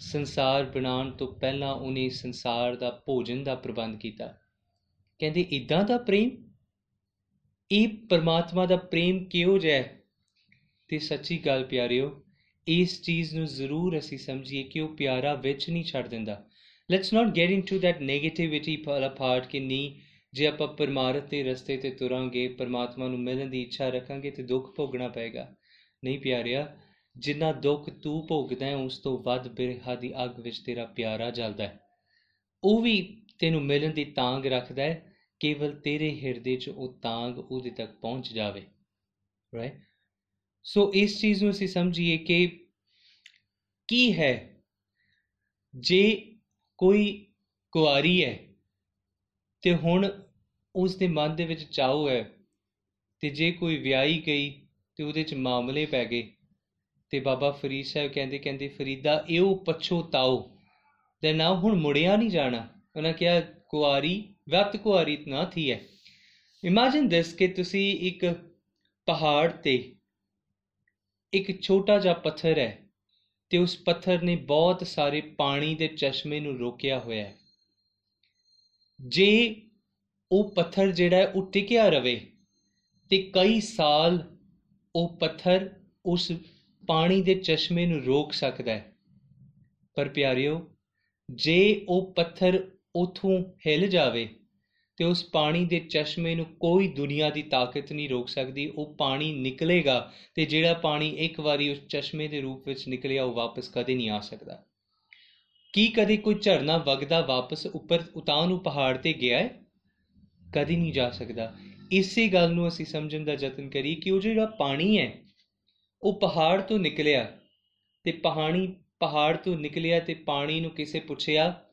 ਸੰਸਾਰ ਬਣਾਉਣ ਤੋਂ ਪਹਿਲਾਂ ਉਹਨੇ ਸੰਸਾਰ ਦਾ ਭੋਜਨ ਦਾ ਪ੍ਰਬੰਧ ਕੀਤਾ। ਕਹਿੰਦੇ ਇਦਾਂ ਦਾ ਪ੍ਰੇਮ? ਇਹ ਪਰਮਾਤਮਾ ਦਾ ਪ੍ਰੇਮ ਕਿਉਂ ਜੈ ਤੇ ਸੱਚੀ ਗੱਲ ਪਿਆਰਿਓ, ਇਸ ਚੀਜ਼ ਨੂੰ ਜ਼ਰੂਰ ਅਸੀਂ ਸਮਝੀਏ ਕਿ ਉਹ ਪਿਆਰਾ ਵਿੱਚ ਨਹੀਂ ਛੱਡ ਦਿੰਦਾ। Let's not get into that negativity part ਕਿ ਨਹੀਂ, ਜੇ ਆਪਾਂ ਪਰਮਾਰਥ ਦੇ ਰਸਤੇ ਤੇ ਤੁਰਾਂਗੇ, ਪਰਮਾਤਮਾ ਨੂੰ ਮਿਲਣ ਦੀ ਇੱਛਾ ਰੱਖਾਂਗੇ ਤੇ ਦੁੱਖ ਭੋਗਣਾ ਪਏਗਾ। ਨਹੀਂ ਪਿਆਰਿਆ ਜਿੰਨਾ ਦੁੱਖ ਤੂੰ ਭੋਗਦਾ ਹੈ, ਉਸ ਤੋਂ ਵੱਧ ਬਿਰਹਾ ਦੀ ਅੱਗ ਵਿੱਚ ਤੇਰਾ ਪਿਆਰਾ ਜਲਦਾ ਹੈ। ਉਹ ਵੀ ਤੈਨੂੰ ਮਿਲਣ ਦੀ ਤਾਂਗ ਰੱਖਦਾ ਹੈ, ਕੇਵਲ ਤੇਰੇ ਹਿਰਦੇ 'ਚ ਉਹ ਤਾਂਗ ਉਹਦੇ ਤੱਕ ਪਹੁੰਚ ਜਾਵੇ। ਰਾਈਟ ਸੋ ਇਸ ਚੀਜ਼ ਨੂੰ ਅਸੀਂ ਸਮਝੀਏ ਕਿ ਕੀ ਹੈ? ਜੇ ਕੋਈ ਕੁਆਰੀ ਹੈ ਤੇ ਹੁਣ ਉਸ ਦੇ ਮਨ ਦੇ ਵਿੱਚ ਚਾਹੋ ਹੈ ਤੇ ਜੇ ਕੋਈ ਵਿਆਹੀ ਗਈ ਤੇ ਉਹਦੇ 'ਚ ਮਾਮਲੇ ਪੈ ਗਏ ਤੇ ਬਾਬਾ ਫਰੀਦ ਸਾਹਿਬ ਕਹਿੰਦੇ ਕਹਿੰਦੇ, ਫਰੀਦਾ, ਇਹੋ ਪਛੋਤਾਓ ਤੇ ਨਾ ਹੁਣ ਮੁੜਿਆ ਨਹੀਂ ਜਾਣਾ। ਉਹਨਾਂ ਕਿਹਾ, ਕੁਆਰੀ ਵਤ ਕੁਆਰੀ ਨਾ ਥੀ ਹੈ ਇਮੇਜਿਨ ਦਿਸ ਕਿ ਤੁਸੀਂ ਇੱਕ ਪਹਾੜ ਤੇ ਇੱਕ ਛੋਟਾ ਜਿਹਾ ਪੱਥਰ ਹੈ ਤੇ ਉਸ ਪੱਥਰ ਨੇ ਬਹੁਤ ਸਾਰੇ ਪਾਣੀ ਦੇ ਚਸ਼ਮੇ ਨੂੰ ਰੋਕਿਆ ਹੋਇਆ ਹੈ ਜੇ ਉਹ ਪੱਥਰ ਜਿਹੜਾ ਹੈ ਉਹ ਟਿਕਿਆ ਰਵੇ ਤੇ ਕਈ ਸਾਲ ਉਹ ਪੱਥਰ ਉਸ ਪਾਣੀ ਦੇ ਚਸ਼ਮੇ ਨੂੰ ਰੋਕ ਸਕਦਾ ਹੈ। ਪਰ ਪਿਆਰਿਓ, ਜੇ ਉਹ ਪੱਥਰ ਉਥੋਂ ਹਿੱਲ ਜਾਵੇ, ਤੇ ਉਸ ਪਾਣੀ ਦੇ ਚਸ਼ਮੇ ਨੂੰ ਕੋਈ ਦੁਨੀਆ ਦੀ ਤਾਕਤ ਨਹੀਂ ਰੋਕ ਸਕਦੀ, ਉਹ ਪਾਣੀ ਨਿਕਲੇਗਾ ਤੇ ਜਿਹੜਾ ਪਾਣੀ ਇੱਕ ਵਾਰੀ ਉਸ ਚਸ਼ਮੇ ਦੇ ਰੂਪ ਵਿੱਚ ਨਿਕਲਿਆ, ਉਹ ਵਾਪਸ ਕਦੇ ਨਹੀਂ ਆ ਸਕਦਾ। ਕੀ ਕਦੇ ਕੋਈ ਝਰਨਾ ਵਗਦਾ ਵਾਪਸ ਉੱਪਰ ਉਤਾਂ ਨੂੰ ਪਹਾੜ ਤੇ ਗਿਆ ਹੈ? ਕਦੀ ਨਹੀਂ ਜਾ ਸਕਦਾ। ਇਸੇ ਗੱਲ ਨੂੰ ਅਸੀਂ ਸਮਝਣ ਦਾ ਯਤਨ ਕਰੀ ਕਿ ਉਹ ਜਿਹੜਾ ਪਾਣੀ ਹੈ ਉਹ ਪਹਾੜ ਤੋਂ ਨਿਕਲਿਆ ਤੇ ਪਹਾੜੀ ਪਹਾੜ ਤੋਂ ਨਿਕਲਿਆ ਤੇ ਪਾਣੀ ਨੂੰ ਕਿਸੇ ਪੁੱਛਿਆ,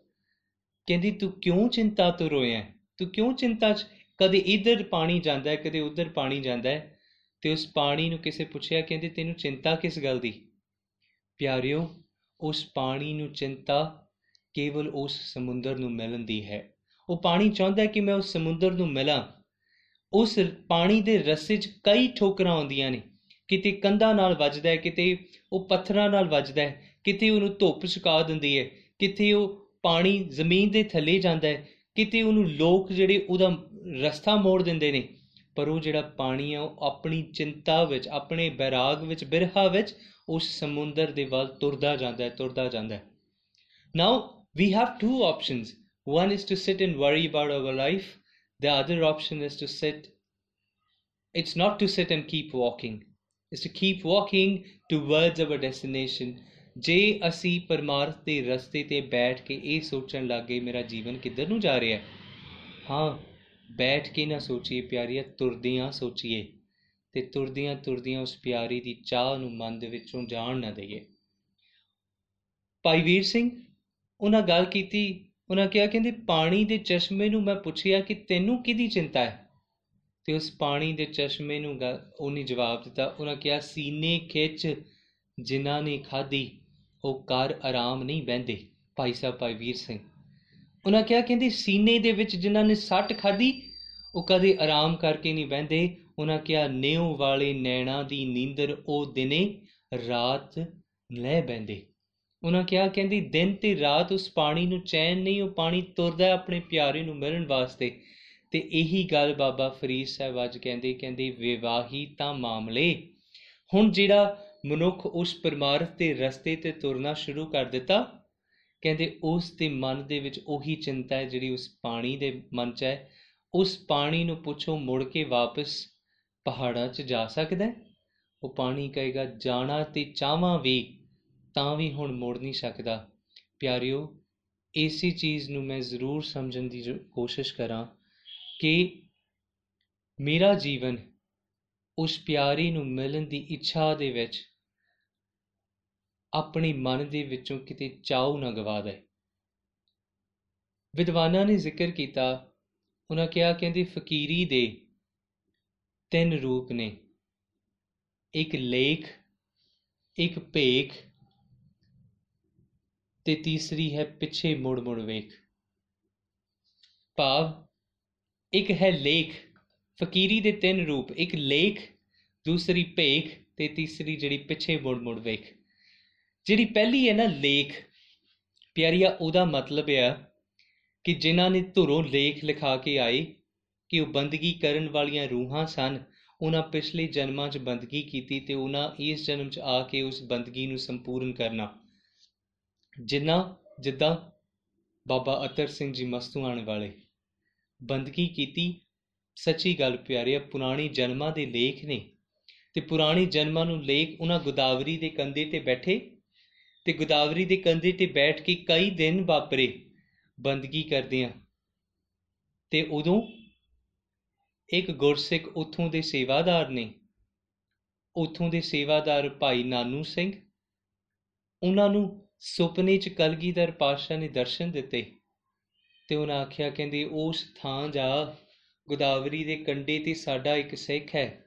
ਕਹਿੰਦੀ, ਤੂੰ ਕਿਉਂ ਚਿੰਤਾ ਤੋਂ ਰੋਇਆ ਤੂੰ ਕਿਉਂ ਚਿੰਤਾ ਚ? ਕਦੇ ਇੱਧਰ ਪਾਣੀ ਜਾਂਦਾ ਹੈ, ਕਦੇ ਉੱਧਰ ਪਾਣੀ ਜਾਂਦਾ ਹੈ? ਤੇ ਉਸ ਪਾਣੀ ਨੂੰ ਕਿਸੇ ਪੁੱਛਿਆ, ਕਹਿੰਦੇ, ਤੈਨੂੰ ਚਿੰਤਾ ਕਿਸ ਗੱਲ ਦੀ? ਪਿਆਰਿਓ, ਉਸ ਪਾਣੀ ਨੂੰ ਚਿੰਤਾ ਕੇਵਲ ਉਸ ਸਮੁੰਦਰ ਨੂੰ ਮਿਲਣ ਦੀ ਹੈ। ਉਹ ਪਾਣੀ ਚਾਹੁੰਦਾ ਹੈ ਕਿ ਮੈਂ ਉਸ ਸਮੁੰਦਰ ਨੂੰ ਮਿਲਾਂ। ਉਸ ਪਾਣੀ ਦੇ ਰਸਤੇ 'ਚ ਕਈ ਠੋਕਰਾਂ ਆਉਂਦੀਆਂ ਨੇ। ਕਿਤੇ ਕੰਧਾਂ ਨਾਲ ਵੱਜਦਾ ਹੈ, ਕਿਤੇ ਉਹ ਪੱਥਰਾਂ ਨਾਲ ਵੱਜਦਾ ਹੈ, ਕਿਤੇ ਉਹਨੂੰ ਧੁੱਪ ਸੁਕਾ ਦਿੰਦੀ ਹੈ, ਕਿਤੇ ਉਹ ਪਾਣੀ ਜ਼ਮੀਨ ਦੇ ਥੱਲੇ ਜਾਂਦਾ ਹੈ, ਕਿਤੇ ਉਹਨੂੰ ਲੋਕ ਜਿਹੜੇ ਉਹਦਾ ਰਸਤਾ ਮੋੜ ਦਿੰਦੇ ਨੇ, ਪਰ ਉਹ ਜਿਹੜਾ ਪਾਣੀ ਆ ਉਹ ਆਪਣੀ ਚਿੰਤਾ ਵਿੱਚ, ਆਪਣੇ ਬੈਰਾਗ ਵਿੱਚ, ਬਿਰਹਾ ਵਿੱਚ ਉਸ ਸਮੁੰਦਰ ਦੇ ਵੱਲ ਤੁਰਦਾ ਜਾਂਦਾ ਹੈ, ਤੁਰਦਾ ਜਾਂਦਾ ਹੈ। ਨਾਓ we have two options. One is to sit and worry about our life. The other option is to sit, it's not to sit and keep walking. Is to keep walking towards our destination. ਜੇ ਅਸੀਂ ਪਰਮਾਰਥ ਦੇ ਰਸਤੇ ਤੇ ਬੈਠ ਕੇ ਇਹ ਸੋਚਣ ਲੱਗੇ ਮੇਰਾ ਜੀਵਨ ਕਿੱਧਰ ਨੂੰ ਜਾ ਰਿਹਾ ਹੈ? ਹਾਂ, ਬੈਠ ਕੇ ਨਾ ਸੋਚੀਏ ਪਿਆਰੀਆ ਤੁਰਦਿਆਂ ਸੋਚੀਏ ਤੇ ਤੁਰਦਿਆਂ ਤੁਰਦਿਆਂ ਉਸ ਪਿਆਰੀ ਦੀ ਚਾਹ ਨੂੰ ਮਨ ਦੇ ਵਿੱਚੋਂ ਜਾਣ ਨਾ ਦਈਏ। ਭਾਈ ਵੀਰ ਸਿੰਘ, ਉਹਨਾਂ ਗੱਲ ਕੀਤੀ, ਉਹਨਾਂ ਕਿਹਾ, ਕਹਿੰਦੇ ਪਾਣੀ ਦੇ ਚਸ਼ਮੇ ਨੂੰ ਮੈਂ ਪੁੱਛਿਆ ਕਿ ਤੈਨੂੰ ਕਿਹਦੀ ਚਿੰਤਾ ਹੈ? ਤੇ ਉਸ ਪਾਣੀ ਦੇ ਚਸ਼ਮੇ ਨੂੰ ਉਹਨੇ ਜਵਾਬ ਦਿੱਤਾ। ਉਹਨਾਂ ਕਿਹਾ, ਸੀਨੇ ਖਿੱਚ, ਜਿਨ੍ਹਾਂ ਨੇ ਖਾਧੀ, ਉਹ ਘਰ ਆਰਾਮ ਨਹੀਂ ਬਹਿੰਦੇ, ਭਾਈ ਸਾਹਿਬ, ਭਾਈ ਵੀਰ ਸਿੰਘ। ਉਹਨਾਂ ਕਿਹਾ, ਕਹਿੰਦੇ, ਸੀਨੇ ਦੇ ਵਿੱਚ ਜਿਨ੍ਹਾਂ ਨੇ ਸੱਟ ਖਾਧੀ, ਉਹ ਕਦੇ ਆਰਾਮ ਕਰਕੇ ਨਹੀਂ ਬਹਿੰਦੇ। ਉਹਨਾਂ ਕਿਹਾ, ਨੇਉ ਵਾਲੇ ਨੈਣਾ ਦੀ ਨੀਂਦਰ ਉਹ ਦਿਨੇ ਰਾਤ ਲੈ ਬਹਿੰਦੇ। ਉਹਨਾਂ ਕਿਹਾ, ਕਹਿੰਦੀ, ਦਿਨ ਤੇ ਰਾਤ ਉਸ ਪਾਣੀ ਨੂੰ ਚੈਨ ਨਹੀਂ, ਉਹ ਪਾਣੀ ਤੁਰਦਾ ਆਪਣੇ ਪਿਆਰੇ ਨੂੰ ਮਿਲਣ ਵਾਸਤੇ। ਤੇ ਇਹੀ ਗੱਲ ਬਾਬਾ ਫਰੀਦ ਸਾਹਿਬ ਅੱਜ ਕਹਿੰਦੇ ਕਹਿੰਦੇ ਵਿਵਾਹੀ ਤਾਂ ਮਾਮਲੇ। ਹੁਣ ਜਿਹੜਾ ਮਨੁੱਖ ਉਸ ਪਰਮਾਰਥ ਦੇ ਰਸਤੇ ਤੇ ਤੁਰਨਾ ਸ਼ੁਰੂ ਕਰ ਦਿੱਤਾ, ਕਹਿੰਦੇ ਉਸ ਦੇ ਮਨ ਦੇ ਵਿੱਚ ਉਹੀ ਚਿੰਤਾ ਹੈ ਜਿਹੜੀ ਉਸ ਪਾਣੀ ਦੇ ਮਨ 'ਚ ਹੈ। ਉਸ ਪਾਣੀ ਨੂੰ ਪੁੱਛੋ, ਮੁੜ ਕੇ ਵਾਪਸ ਪਹਾੜਾਂ 'ਚ ਜਾ ਸਕਦਾ ਉਹ ਪਾਣੀ ਕਹੇਗਾ, ਜਾਣਾ ਤੇ ਚਾਹਾਂ ਵੀ, ਤਾਂ ਵੀ ਹੁਣ ਮੁੜ ਨਹੀਂ ਸਕਦਾ। ਪਿਆਰਿਓ, ਇਸੇ ਚੀਜ਼ ਨੂੰ ਮੈਂ ਜ਼ਰੂਰ ਸਮਝਣ ਦੀ ਕੋਸ਼ਿਸ਼ ਕਰਾਂ। ਕਿ ਮੇਰਾ ਜੀਵਨ ਉਸ ਪਿਆਰੀ ਨੂੰ ਮਿਲਣ ਦੀ ਇੱਛਾ ਦੇ ਵਿੱਚ ਆਪਣੇ ਮਨ ਦੇ ਵਿੱਚੋਂ ਕਿਤੇ ਚਾਉ ਨਾ ਗਵਾ ਦੇ। ਵਿਦਵਾਨਾਂ ਨੇ ਜ਼ਿਕਰ ਕੀਤਾ, ਉਹਨਾਂ ਕਿਹਾ, ਕਹਿੰਦੇ ਫਕੀਰੀ ਦੇ ਤਿੰਨ ਰੂਪ ਨੇ। ਇੱਕ ਲੇਖ, ਇੱਕ ਭੇਖ ਤੇ ਤੀਸਰੀ ਹੈ ਪਿੱਛੇ ਮੁੜ ਮੁੜ ਵੇਖ। ਭਾਵ ਇੱਕ ਹੈ ਲੇਖ, ਫਕੀਰੀ ਦੇ ਤਿੰਨ ਰੂਪ, ਇੱਕ ਲੇਖ, ਦੂਸਰੀ ਭੇਖ ਤੇ ਤੀਸਰੀ ਜਿਹੜੀ ਪਿੱਛੇ ਮੁੜ ਮੁੜ ਵੇਖ। ਜਿਹੜੀ ਪਹਿਲੀ ਹੈ ਨਾ ਲੇਖ, ਪਿਆਰੀਆ, ਉਹਦਾ ਮਤਲਬ ਆ ਕਿ ਜਿਨ੍ਹਾਂ ਨੇ ਧੁਰੋਂ ਲੇਖ ਲਿਖਾ ਕੇ ਆਏ ਕਿ ਉਹ ਬੰਦਗੀ ਕਰਨ ਵਾਲੀਆਂ ਰੂਹਾਂ ਸਨ, ਉਹਨਾਂ ਪਿਛਲੇ ਜਨਮਾਂ 'ਚ ਬੰਦਗੀ ਕੀਤੀ ਤੇ ਉਹਨਾਂ ਇਸ ਜਨਮ 'ਚ ਆ ਕੇ ਉਸ ਬੰਦਗੀ ਨੂੰ ਸੰਪੂਰਨ ਕਰਨਾ। ਜਿੰਨਾ ਜਿੱਦਾਂ ਬਾਬਾ ਅਤਰ ਸਿੰਘ ਜੀ ਮਸਤੂਆਣ ਵਾਲੇ। ਬੰਦਗੀ ਕੀਤੀ। ਸੱਚੀ ਗੱਲ ਪਿਆਰੇ ਪੁਰਾਣੀ ਜਨਮਾਂ ਦੇ ਲੇਖ ਨੇ। ਤੇ ਪੁਰਾਣੀ ਜਨਮਾਂ ਨੂੰ ਲੇਖ ਉਹਨਾਂ ਗੋਦਾਵਰੀ ਦੇ ਕੰਢੇ ਤੇ ਬੈਠੇ। ਤੇ ਗੋਦਾਵਰੀ ਦੇ ਕੰਢੇ ਤੇ ਬੈਠ ਕੇ ਕਈ ਦਿਨ ਵਾਪਰੇ ਬੰਦਗੀ ਕਰਦਿਆਂ। ਤੇ ਉਦੋਂ ਇੱਕ ਗੁਰਸਿੱਖ ਉੱਥੋਂ ਦੇ ਸੇਵਾਦਾਰ ਨੇ। ਉੱਥੋਂ ਦੇ ਸੇਵਾਦਾਰ ਭਾਈ ਨਾਨੂ ਸਿੰਘ। ਉਹਨਾਂ ਨੂੰ ਸੁਪਨੇ 'ਚ ਕਲਗੀਧਰ ਪਾਤਸ਼ਾਹ ਨੇ ਦਰਸ਼ਨ ਦਿੱਤੇ। ਤੇ ਉਹਨਾਂ ਆਖਿਆ, ਕਹਿੰਦੇ, ਉਸ ਥਾਂ ਜਾ, ਗੋਦਾਵਰੀ ਦੇ ਕੰਢੇ ਤੇ ਸਾਡਾ ਇੱਕ ਸਿੱਖ ਹੈ।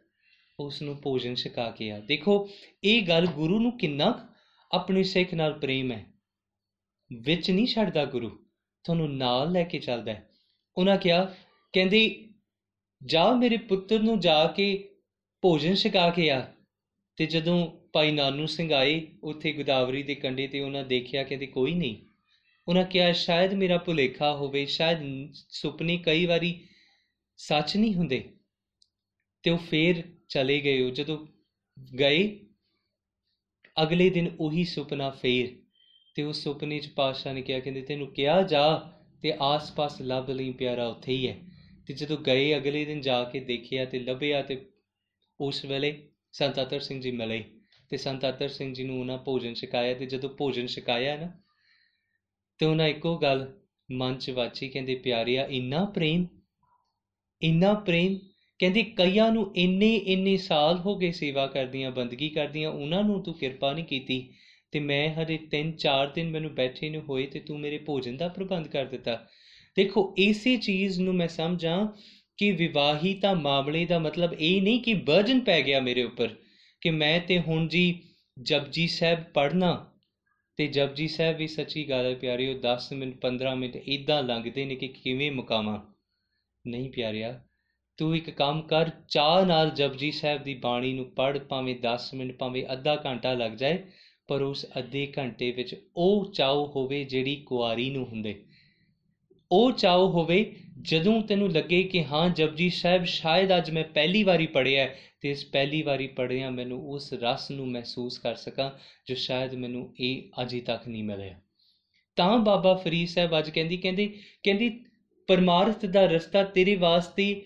ਉਸ ਨੂੰ ਭੋਜਨ ਛਕਾ ਕੇ ਆ। ਦੇਖੋ, ਇਹ ਗੱਲ ਗੁਰੂ ਨੂੰ ਕਿੰਨਾ ਆਪਣੇ ਸਿੱਖ ਨਾਲ ਪ੍ਰੇਮ ਹੈ। ਵਿੱਚ ਨਹੀਂ ਛੱਡਦਾ ਗੁਰੂ, ਤੁਹਾਨੂੰ ਨਾਲ ਲੈ ਕੇ ਚੱਲਦਾ ਹੈ। ਉਹਨਾਂ ਕਿਹਾ ਕਹਿੰਦੇ, ਜਾ ਮੇਰੇ ਪੁੱਤਰ ਨੂੰ ਜਾ ਕੇ ਭੋਜਨ ਛਕਾ ਕੇ ਆ। ਤੇ ਜਦੋਂ ਭਾਈ ਨਾਨੂ ਸਿੰਘ ਆਏ ਉੱਥੇ ਗੋਦਾਵਰੀ ਦੇ ਕੰਢੇ ਤੇ ਉਹਨਾਂ ਦੇਖਿਆ, ਕਹਿੰਦੇ, ਕੋਈ ਨਹੀਂ। ਉਹਨਾਂ ਕਿਹਾ, ਸ਼ਾਇਦ ਮੇਰਾ ਭੁਲੇਖਾ ਹੋਵੇ, ਸ਼ਾਇਦ ਸੁਪਨੇ ਕਈ ਵਾਰੀ ਸੱਚ ਨਹੀਂ ਹੁੰਦੇ। ਤੇ ਉਹ ਫੇਰ ਚਲੇ ਗਏ। ਉਹ ਜਦੋਂ ਗਏ, ਅਗਲੇ ਦਿਨ ਉਹੀ ਸੁਪਨਾ ਫੇਰ, ਤੇ ਉਸ ਸੁਪਨੇ 'ਚ ਪਾਤਸ਼ਾਹ ਨੇ ਕਿਹਾ, ਕਹਿੰਦੇ, ਤੈਨੂੰ ਕਿਹਾ ਜਾ ਤੇ ਆਸ-ਪਾਸ ਲੱਭ ਲਈ, ਪਿਆਰਾ, ਉੱਥੇ ਹੀ ਹੈ। ਤੇ ਜਦੋਂ ਗਏ, ਅਗਲੇ ਦਿਨ ਜਾ ਕੇ ਦੇਖਿਆ ਤੇ ਲੱਭਿਆ ਤੇ ਉਸ ਵੇਲੇ ਸੰਤ ਅਤਰ ਸਿੰਘ ਜੀ ਮਿਲੇ। ਤੇ ਸੰਤ ਅਤਰ ਸਿੰਘ ਜੀ ਨੂੰ ਉਹਨਾਂ ਭੋਜਨ ਛਕਾਇਆ ਤੇ ਜਦੋਂ ਭੋਜਨ ਛਕਾਇਆ ਨਾ ਤੇ ਉਹਨਾਂ ਇੱਕੋ ਗੱਲ ਮਨ 'ਚ ਵਾਚੀ, ਕਹਿੰਦੇ, ਪਿਆਰਿਆ, ਇੰਨਾ ਪ੍ਰੇਮ ਇੰਨਾ ਪ੍ਰੇਮ, ਕਹਿੰਦੇ, ਕਈਆਂ ਨੂੰ ਇੰਨੇ ਇੰਨੇ ਸਾਲ ਹੋ ਗਏ ਸੇਵਾ ਕਰਦੀਆਂ, ਬੰਦਗੀ ਕਰਦੀਆਂ, ਉਹਨਾਂ ਨੂੰ ਤੂੰ ਕਿਰਪਾ ਨਹੀਂ ਕੀਤੀ ਤੇ ਮੈਂ ਹਰੇ 3-4 ਦਿਨ ਮੈਨੂੰ ਬੈਠੇ ਨੂੰ ਹੋਏ ਤੇ ਤੂੰ ਮੇਰੇ ਭੋਜਨ ਦਾ ਪ੍ਰਬੰਧ ਕਰ ਦਿੱਤਾ। ਦੇਖੋ, ਇਸੇ ਚੀਜ਼ ਨੂੰ ਮੈਂ ਸਮਝਾਂ ਕਿ ਵਿਵਾਹੀਤਾ ਮਾਮਲੇ ਦਾ ਮਤਲਬ ਇਹ ਨਹੀਂ ਕਿ ਬਰਡਨ ਪੈ ਗਿਆ ਮੇਰੇ ਉੱਪਰ ਕਿ ਮੈਂ ਤੇ ਹੁਣ ਜੀ ਜਪਜੀ ਸਾਹਿਬ ਪੜ੍ਹਨਾ ਤੇ ਜਪਜੀ ਸਾਹਿਬ ਵੀ ਸੱਚੀ ਗੱਲ ਹੈ ਪਿਆਰਿਓ 10 ਮਿੰਟ 15 ਮਿੰਟ ਇਦਾਂ ਲੰਘਦੇ ਨੇ ਕਿ ਕਿਵੇਂ ਮੁਕਾਵਾਂ? ਨਹੀਂ ਪਿਆਰਿਆ, ਤੂੰ ਇੱਕ ਕੰਮ ਕਰ ਚਾਹ ਨਾਲ ਜਪਜੀ ਸਾਹਿਬ ਦੀ ਬਾਣੀ ਨੂੰ ਪੜ੍ਹ, ਭਾਵੇਂ 10 ਮਿੰਟ, ਭਾਵੇਂ ਅੱਧਾ ਘੰਟਾ ਲੱਗ ਜਾਏ, ਪਰ ਉਸ ਅੱਧੇ ਘੰਟੇ ਵਿੱਚ ਉਹ ਚਾਉ ਹੋਵੇ ਜਿਹੜੀ ਕੁਆਰੀ ਨੂੰ ਹੁੰਦੇ। ਉਹ ਚਾਉ ਹੋਵੇ, ਜਦੋਂ ਤੈਨੂੰ ਲੱਗੇ ਕਿ ਹਾਂ, ਜਪਜੀ ਸਾਹਿਬ, ਸ਼ਾਇਦ ਅੱਜ ਮੈਂ ਪਹਿਲੀ ਵਾਰੀ ਪੜ੍ਹਿਆ ਤੇ ਇਸ ਪਹਿਲੀ ਵਾਰੀ ਪੜ੍ਹਿਆ ਮੈਨੂੰ ਉਸ ਰਸ ਨੂੰ ਮਹਿਸੂਸ ਕਰ ਸਕਾਂ, ਜੋ ਸ਼ਾਇਦ ਮੈਨੂੰ ਇਹ ਅਜੇ ਤੱਕ ਨਹੀਂ ਮਿਲਿਆ। ਤਾਂ ਬਾਬਾ ਫਰੀਦ ਸਾਹਿਬ ਅੱਜ ਕਹਿੰਦੀ ਕਹਿੰਦੀ ਕਹਿੰਦੀ, ਪਰਮਾਰਥ ਦਾ ਰਸਤਾ ਤੇਰੇ ਵਾਸਤੇ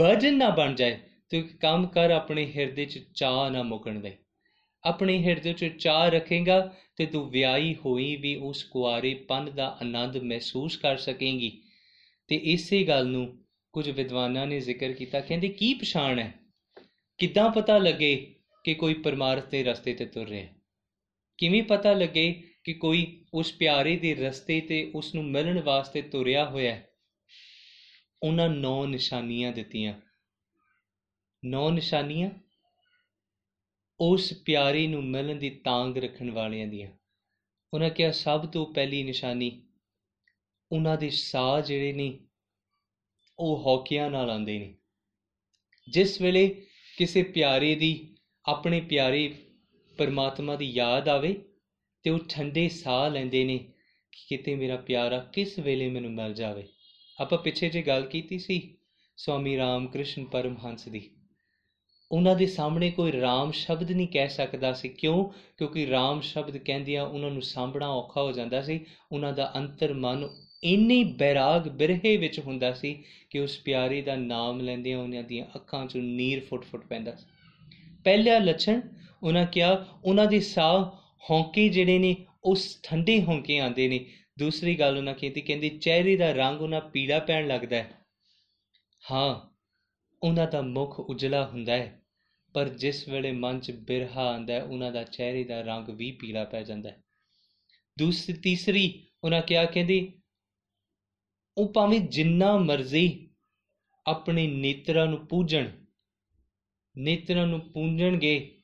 ਭਜਨ ਨਾ ਬਣ ਜਾਏ, ਤੂੰ ਇੱਕ ਕੰਮ ਕਰ, ਆਪਣੇ ਹਿਰਦੇ 'ਚ ਚਾਹ ਨਾ ਮੁਕਣ ਦੇ। ਆਪਣੇ ਹਿਰਦੇ 'ਚ ਚਾਹ ਰੱਖੇਗਾ ਤੇ ਤੂੰ ਵਿਆਹੀ ਹੋਈ ਵੀ ਉਸ ਕੁਆਰੇਪਨ ਦਾ ਆਨੰਦ ਮਹਿਸੂਸ ਕਰ ਸਕੇਂਗੀ। ਤੇ ਇਸੇ ਗੱਲ ਨੂੰ ਕੁਝ ਵਿਦਵਾਨਾਂ ਨੇ ਜ਼ਿਕਰ ਕੀਤਾ। ਕਹਿੰਦੇ, ਕੀ ਪਛਾਣ ਹੈ? ਕਿੱਦਾਂ ਪਤਾ ਲੱਗੇ ਕਿ ਕੋਈ ਪਰਮਾਰਥ ਦੇ ਰਸਤੇ ਤੇ ਤੁਰ ਰਿਹਾ ਕਿਵੇਂ ਪਤਾ ਲੱਗੇ ਕਿ ਕੋਈ ਉਸ ਪਿਆਰੇ ਦੇ ਰਸਤੇ ਤੇ ਉਸ ਨੂੰ ਮਿਲਣ ਵਾਸਤੇ ਤੁਰਿਆ ਹੋਇਆ ਉਹਨਾਂ ਨੌ ਨਿਸ਼ਾਨੀਆਂ ਦਿੱਤੀਆਂ। ਨੌ ਨਿਸ਼ਾਨੀਆਂ? ਉਸ ਪਿਆਰੇ ਨੂੰ ਮਿਲਣ ਦੀ ਤਾਂਗ ਰੱਖਣ ਵਾਲਿਆਂ ਦੀਆਂ। ਉਹਨਾਂ ਕਿਹਾ, ਸਭ ਤੋਂ ਪਹਿਲੀ ਨਿਸ਼ਾਨੀ ਉਹਨਾਂ ਦੇ ਸਾਹ ਜਿਹੜੇ ਨੇ, ਉਹ ਹੌਕਿਆਂ ਨਾਲ ਆਉਂਦੇ ਨੇ। ਜਿਸ ਵੇਲੇ ਕਿਸੇ ਪਿਆਰੇ ਦੀ, ਆਪਣੇ ਪਿਆਰੇ ਪਰਮਾਤਮਾ ਦੀ ਯਾਦ ਆਵੇ ਤੇ ਉਹ ਠੰਡੇ ਸਾਹ ਲੈਂਦੇ ਨੇ ਕਿ ਕਿਤੇ ਮੇਰਾ ਪਿਆਰਾ ਕਿਸ ਵੇਲੇ ਮੈਨੂੰ ਮਿਲ ਜਾਵੇ। ਆਪਾਂ ਪਿੱਛੇ ਜੇ ਗੱਲ ਕੀਤੀ ਸੀ, ਸਵਾਮੀ ਰਾਮਕ੍ਰਿਸ਼ਨ ਪਰਮਹੰਸ ਦੀ। ਉਹਨਾਂ ਦੇ ਸਾਹਮਣੇ ਕੋਈ ਰਾਮ ਸ਼ਬਦ ਨਹੀਂ ਕਹਿ ਸਕਦਾ ਸੀ। ਕਿਉਂ? ਕਿਉਂਕਿ ਰਾਮ ਸ਼ਬਦ ਕਹਿੰਦਿਆਂ ਉਹਨਾਂ ਨੂੰ ਸਾਂਭਣਾ ਔਖਾ ਹੋ ਜਾਂਦਾ ਸੀ। ਉਹਨਾਂ ਦਾ ਅੰਤਰ ਮਨ ਇੰਨੀ ਬੈਰਾਗ ਬਿਰਹੇ ਵਿੱਚ ਹੁੰਦਾ ਸੀ ਕਿ ਉਸ ਪਿਆਰੇ ਦਾ ਨਾਮ ਲੈਂਦਿਆਂ ਉਹਨਾਂ ਦੀਆਂ ਅੱਖਾਂ 'ਚੋਂ ਨੀਰ ਫੁੱਟ-ਫੁੱਟ ਪੈਂਦਾ ਸੀ। ਪਹਿਲਾ ਲੱਛਣ ਉਹਨਾਂ ਕਿਹਾ, ਉਹਨਾਂ ਦੇ ਸਾਹ ਹੌਂਕੇ ਜਿਹੜੇ ਨੇ, ਉਸ ਠੰਡੇ ਹੌਂਕੇ ਆਉਂਦੇ ਨੇ। ਦੂਸਰੀ ਗੱਲ ਉਹਨਾਂ ਕੀਤੀ ਕਹਿੰਦੀ, ਚਿਹਰੇ ਦਾ ਰੰਗ ਉਹਨਾਂ ਪੀਲਾ ਪੈਣ ਲੱਗਦਾ ਹੈ। ਹਾਂ ਉਹਨਾਂ ਦਾ ਮੁਖ ਉਜਲਾ ਹੁੰਦਾ ਹੈ, ਪਰ ਜਿਸ ਵੇਲੇ ਮਨ 'ਚ ਬਿਰਹਾ ਆਂਦਾ ਹੈ, ਉਹਨਾਂ ਦਾ ਚਿਹਰੇ ਦਾ ਰੰਗ ਵੀ ਪੀਲਾ ਪੈ ਜਾਂਦਾ ਹੈ। ਦੂਸਰੀ ਤੀਸਰੀ ਉਹਨਾਂ ਕਿਹਾ, ਕਹਿੰਦੀ, ਉਹ ਭਾਵੇਂ ਜਿੰਨਾ ਮਰਜ਼ੀ ਆਪਣੇ ਨੇਤਰਾਂ ਨੂੰ ਪੂਜਣ, ਨੇਤਰਾਂ ਨੂੰ ਪੂੰਝਣਗੇ,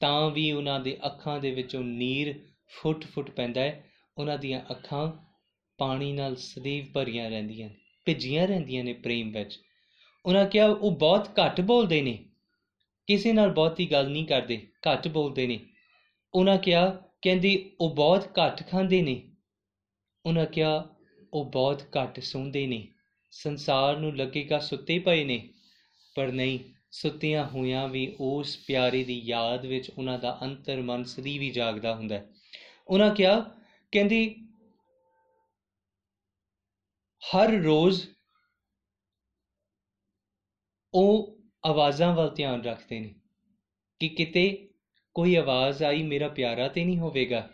ਤਾਂ ਵੀ ਉਹਨਾਂ ਦੇ ਅੱਖਾਂ ਦੇ ਵਿੱਚੋਂ ਨੀਰ ਫੁੱਟ-ਫੁੱਟ ਪੈਂਦਾ ਹੈ। ਉਹਨਾਂ ਦੀਆਂ ਅੱਖਾਂ ਪਾਣੀ ਨਾਲ ਸਦੀਵ ਭਰੀਆਂ ਰਹਿੰਦੀਆਂ ਨੇ, ਭਿੱਜੀਆਂ ਰਹਿੰਦੀਆਂ ਨੇ ਪ੍ਰੇਮ ਵਿੱਚ। ਉਹਨਾਂ ਕਿਹਾ, ਉਹ ਬਹੁਤ ਘੱਟ ਬੋਲਦੇ ਨੇ। ਕਿਸੇ ਨਾਲ ਬਹੁਤੀ ਗੱਲ ਨਹੀਂ ਕਰਦੇ, ਘੱਟ ਬੋਲਦੇ ਨੇ। ਉਹਨਾਂ ਕਿਹਾ, ਕਹਿੰਦੀ ਉਹ ਬਹੁਤ ਘੱਟ ਖਾਂਦੇ ਨੇ। ਉਹਨਾਂ ਕਿਹਾ, ਉਹ ਬਹੁਤ ਘੱਟ ਸੌਂਦੇ ਨੇ। ਸੰਸਾਰ ਨੂੰ ਲੱਗੇਗਾ ਸੁੱਤੇ ਪਏ ਨੇ। ਪਰ ਨਹੀਂ, ਸੁੱਤਿਆਂ ਹੋਇਆਂ ਵੀ ਉਸ ਪਿਆਰੇ ਦੀ ਯਾਦ ਵਿੱਚ ਉਹਨਾਂ ਦਾ ਅੰਤਰ ਮਨ ਸਦੀ ਵੀ ਜਾਗਦਾ ਹੁੰਦਾ ਹੈ। ਉਹਨਾਂ ਕਿਹਾ, ਕਹਿੰਦੀ, ਹਰ ਰੋਜ਼ ਉਹ ਆਵਾਜ਼ਾਂ ਵੱਲ ਧਿਆਨ ਰੱਖਦੇ ਨੇ ਕਿ ਕਿਤੇ ਕੋਈ ਆਵਾਜ਼ ਆਈ, ਮੇਰਾ ਪਿਆਰਾ ਤੇ ਨਹੀਂ ਹੋਵੇਗਾ।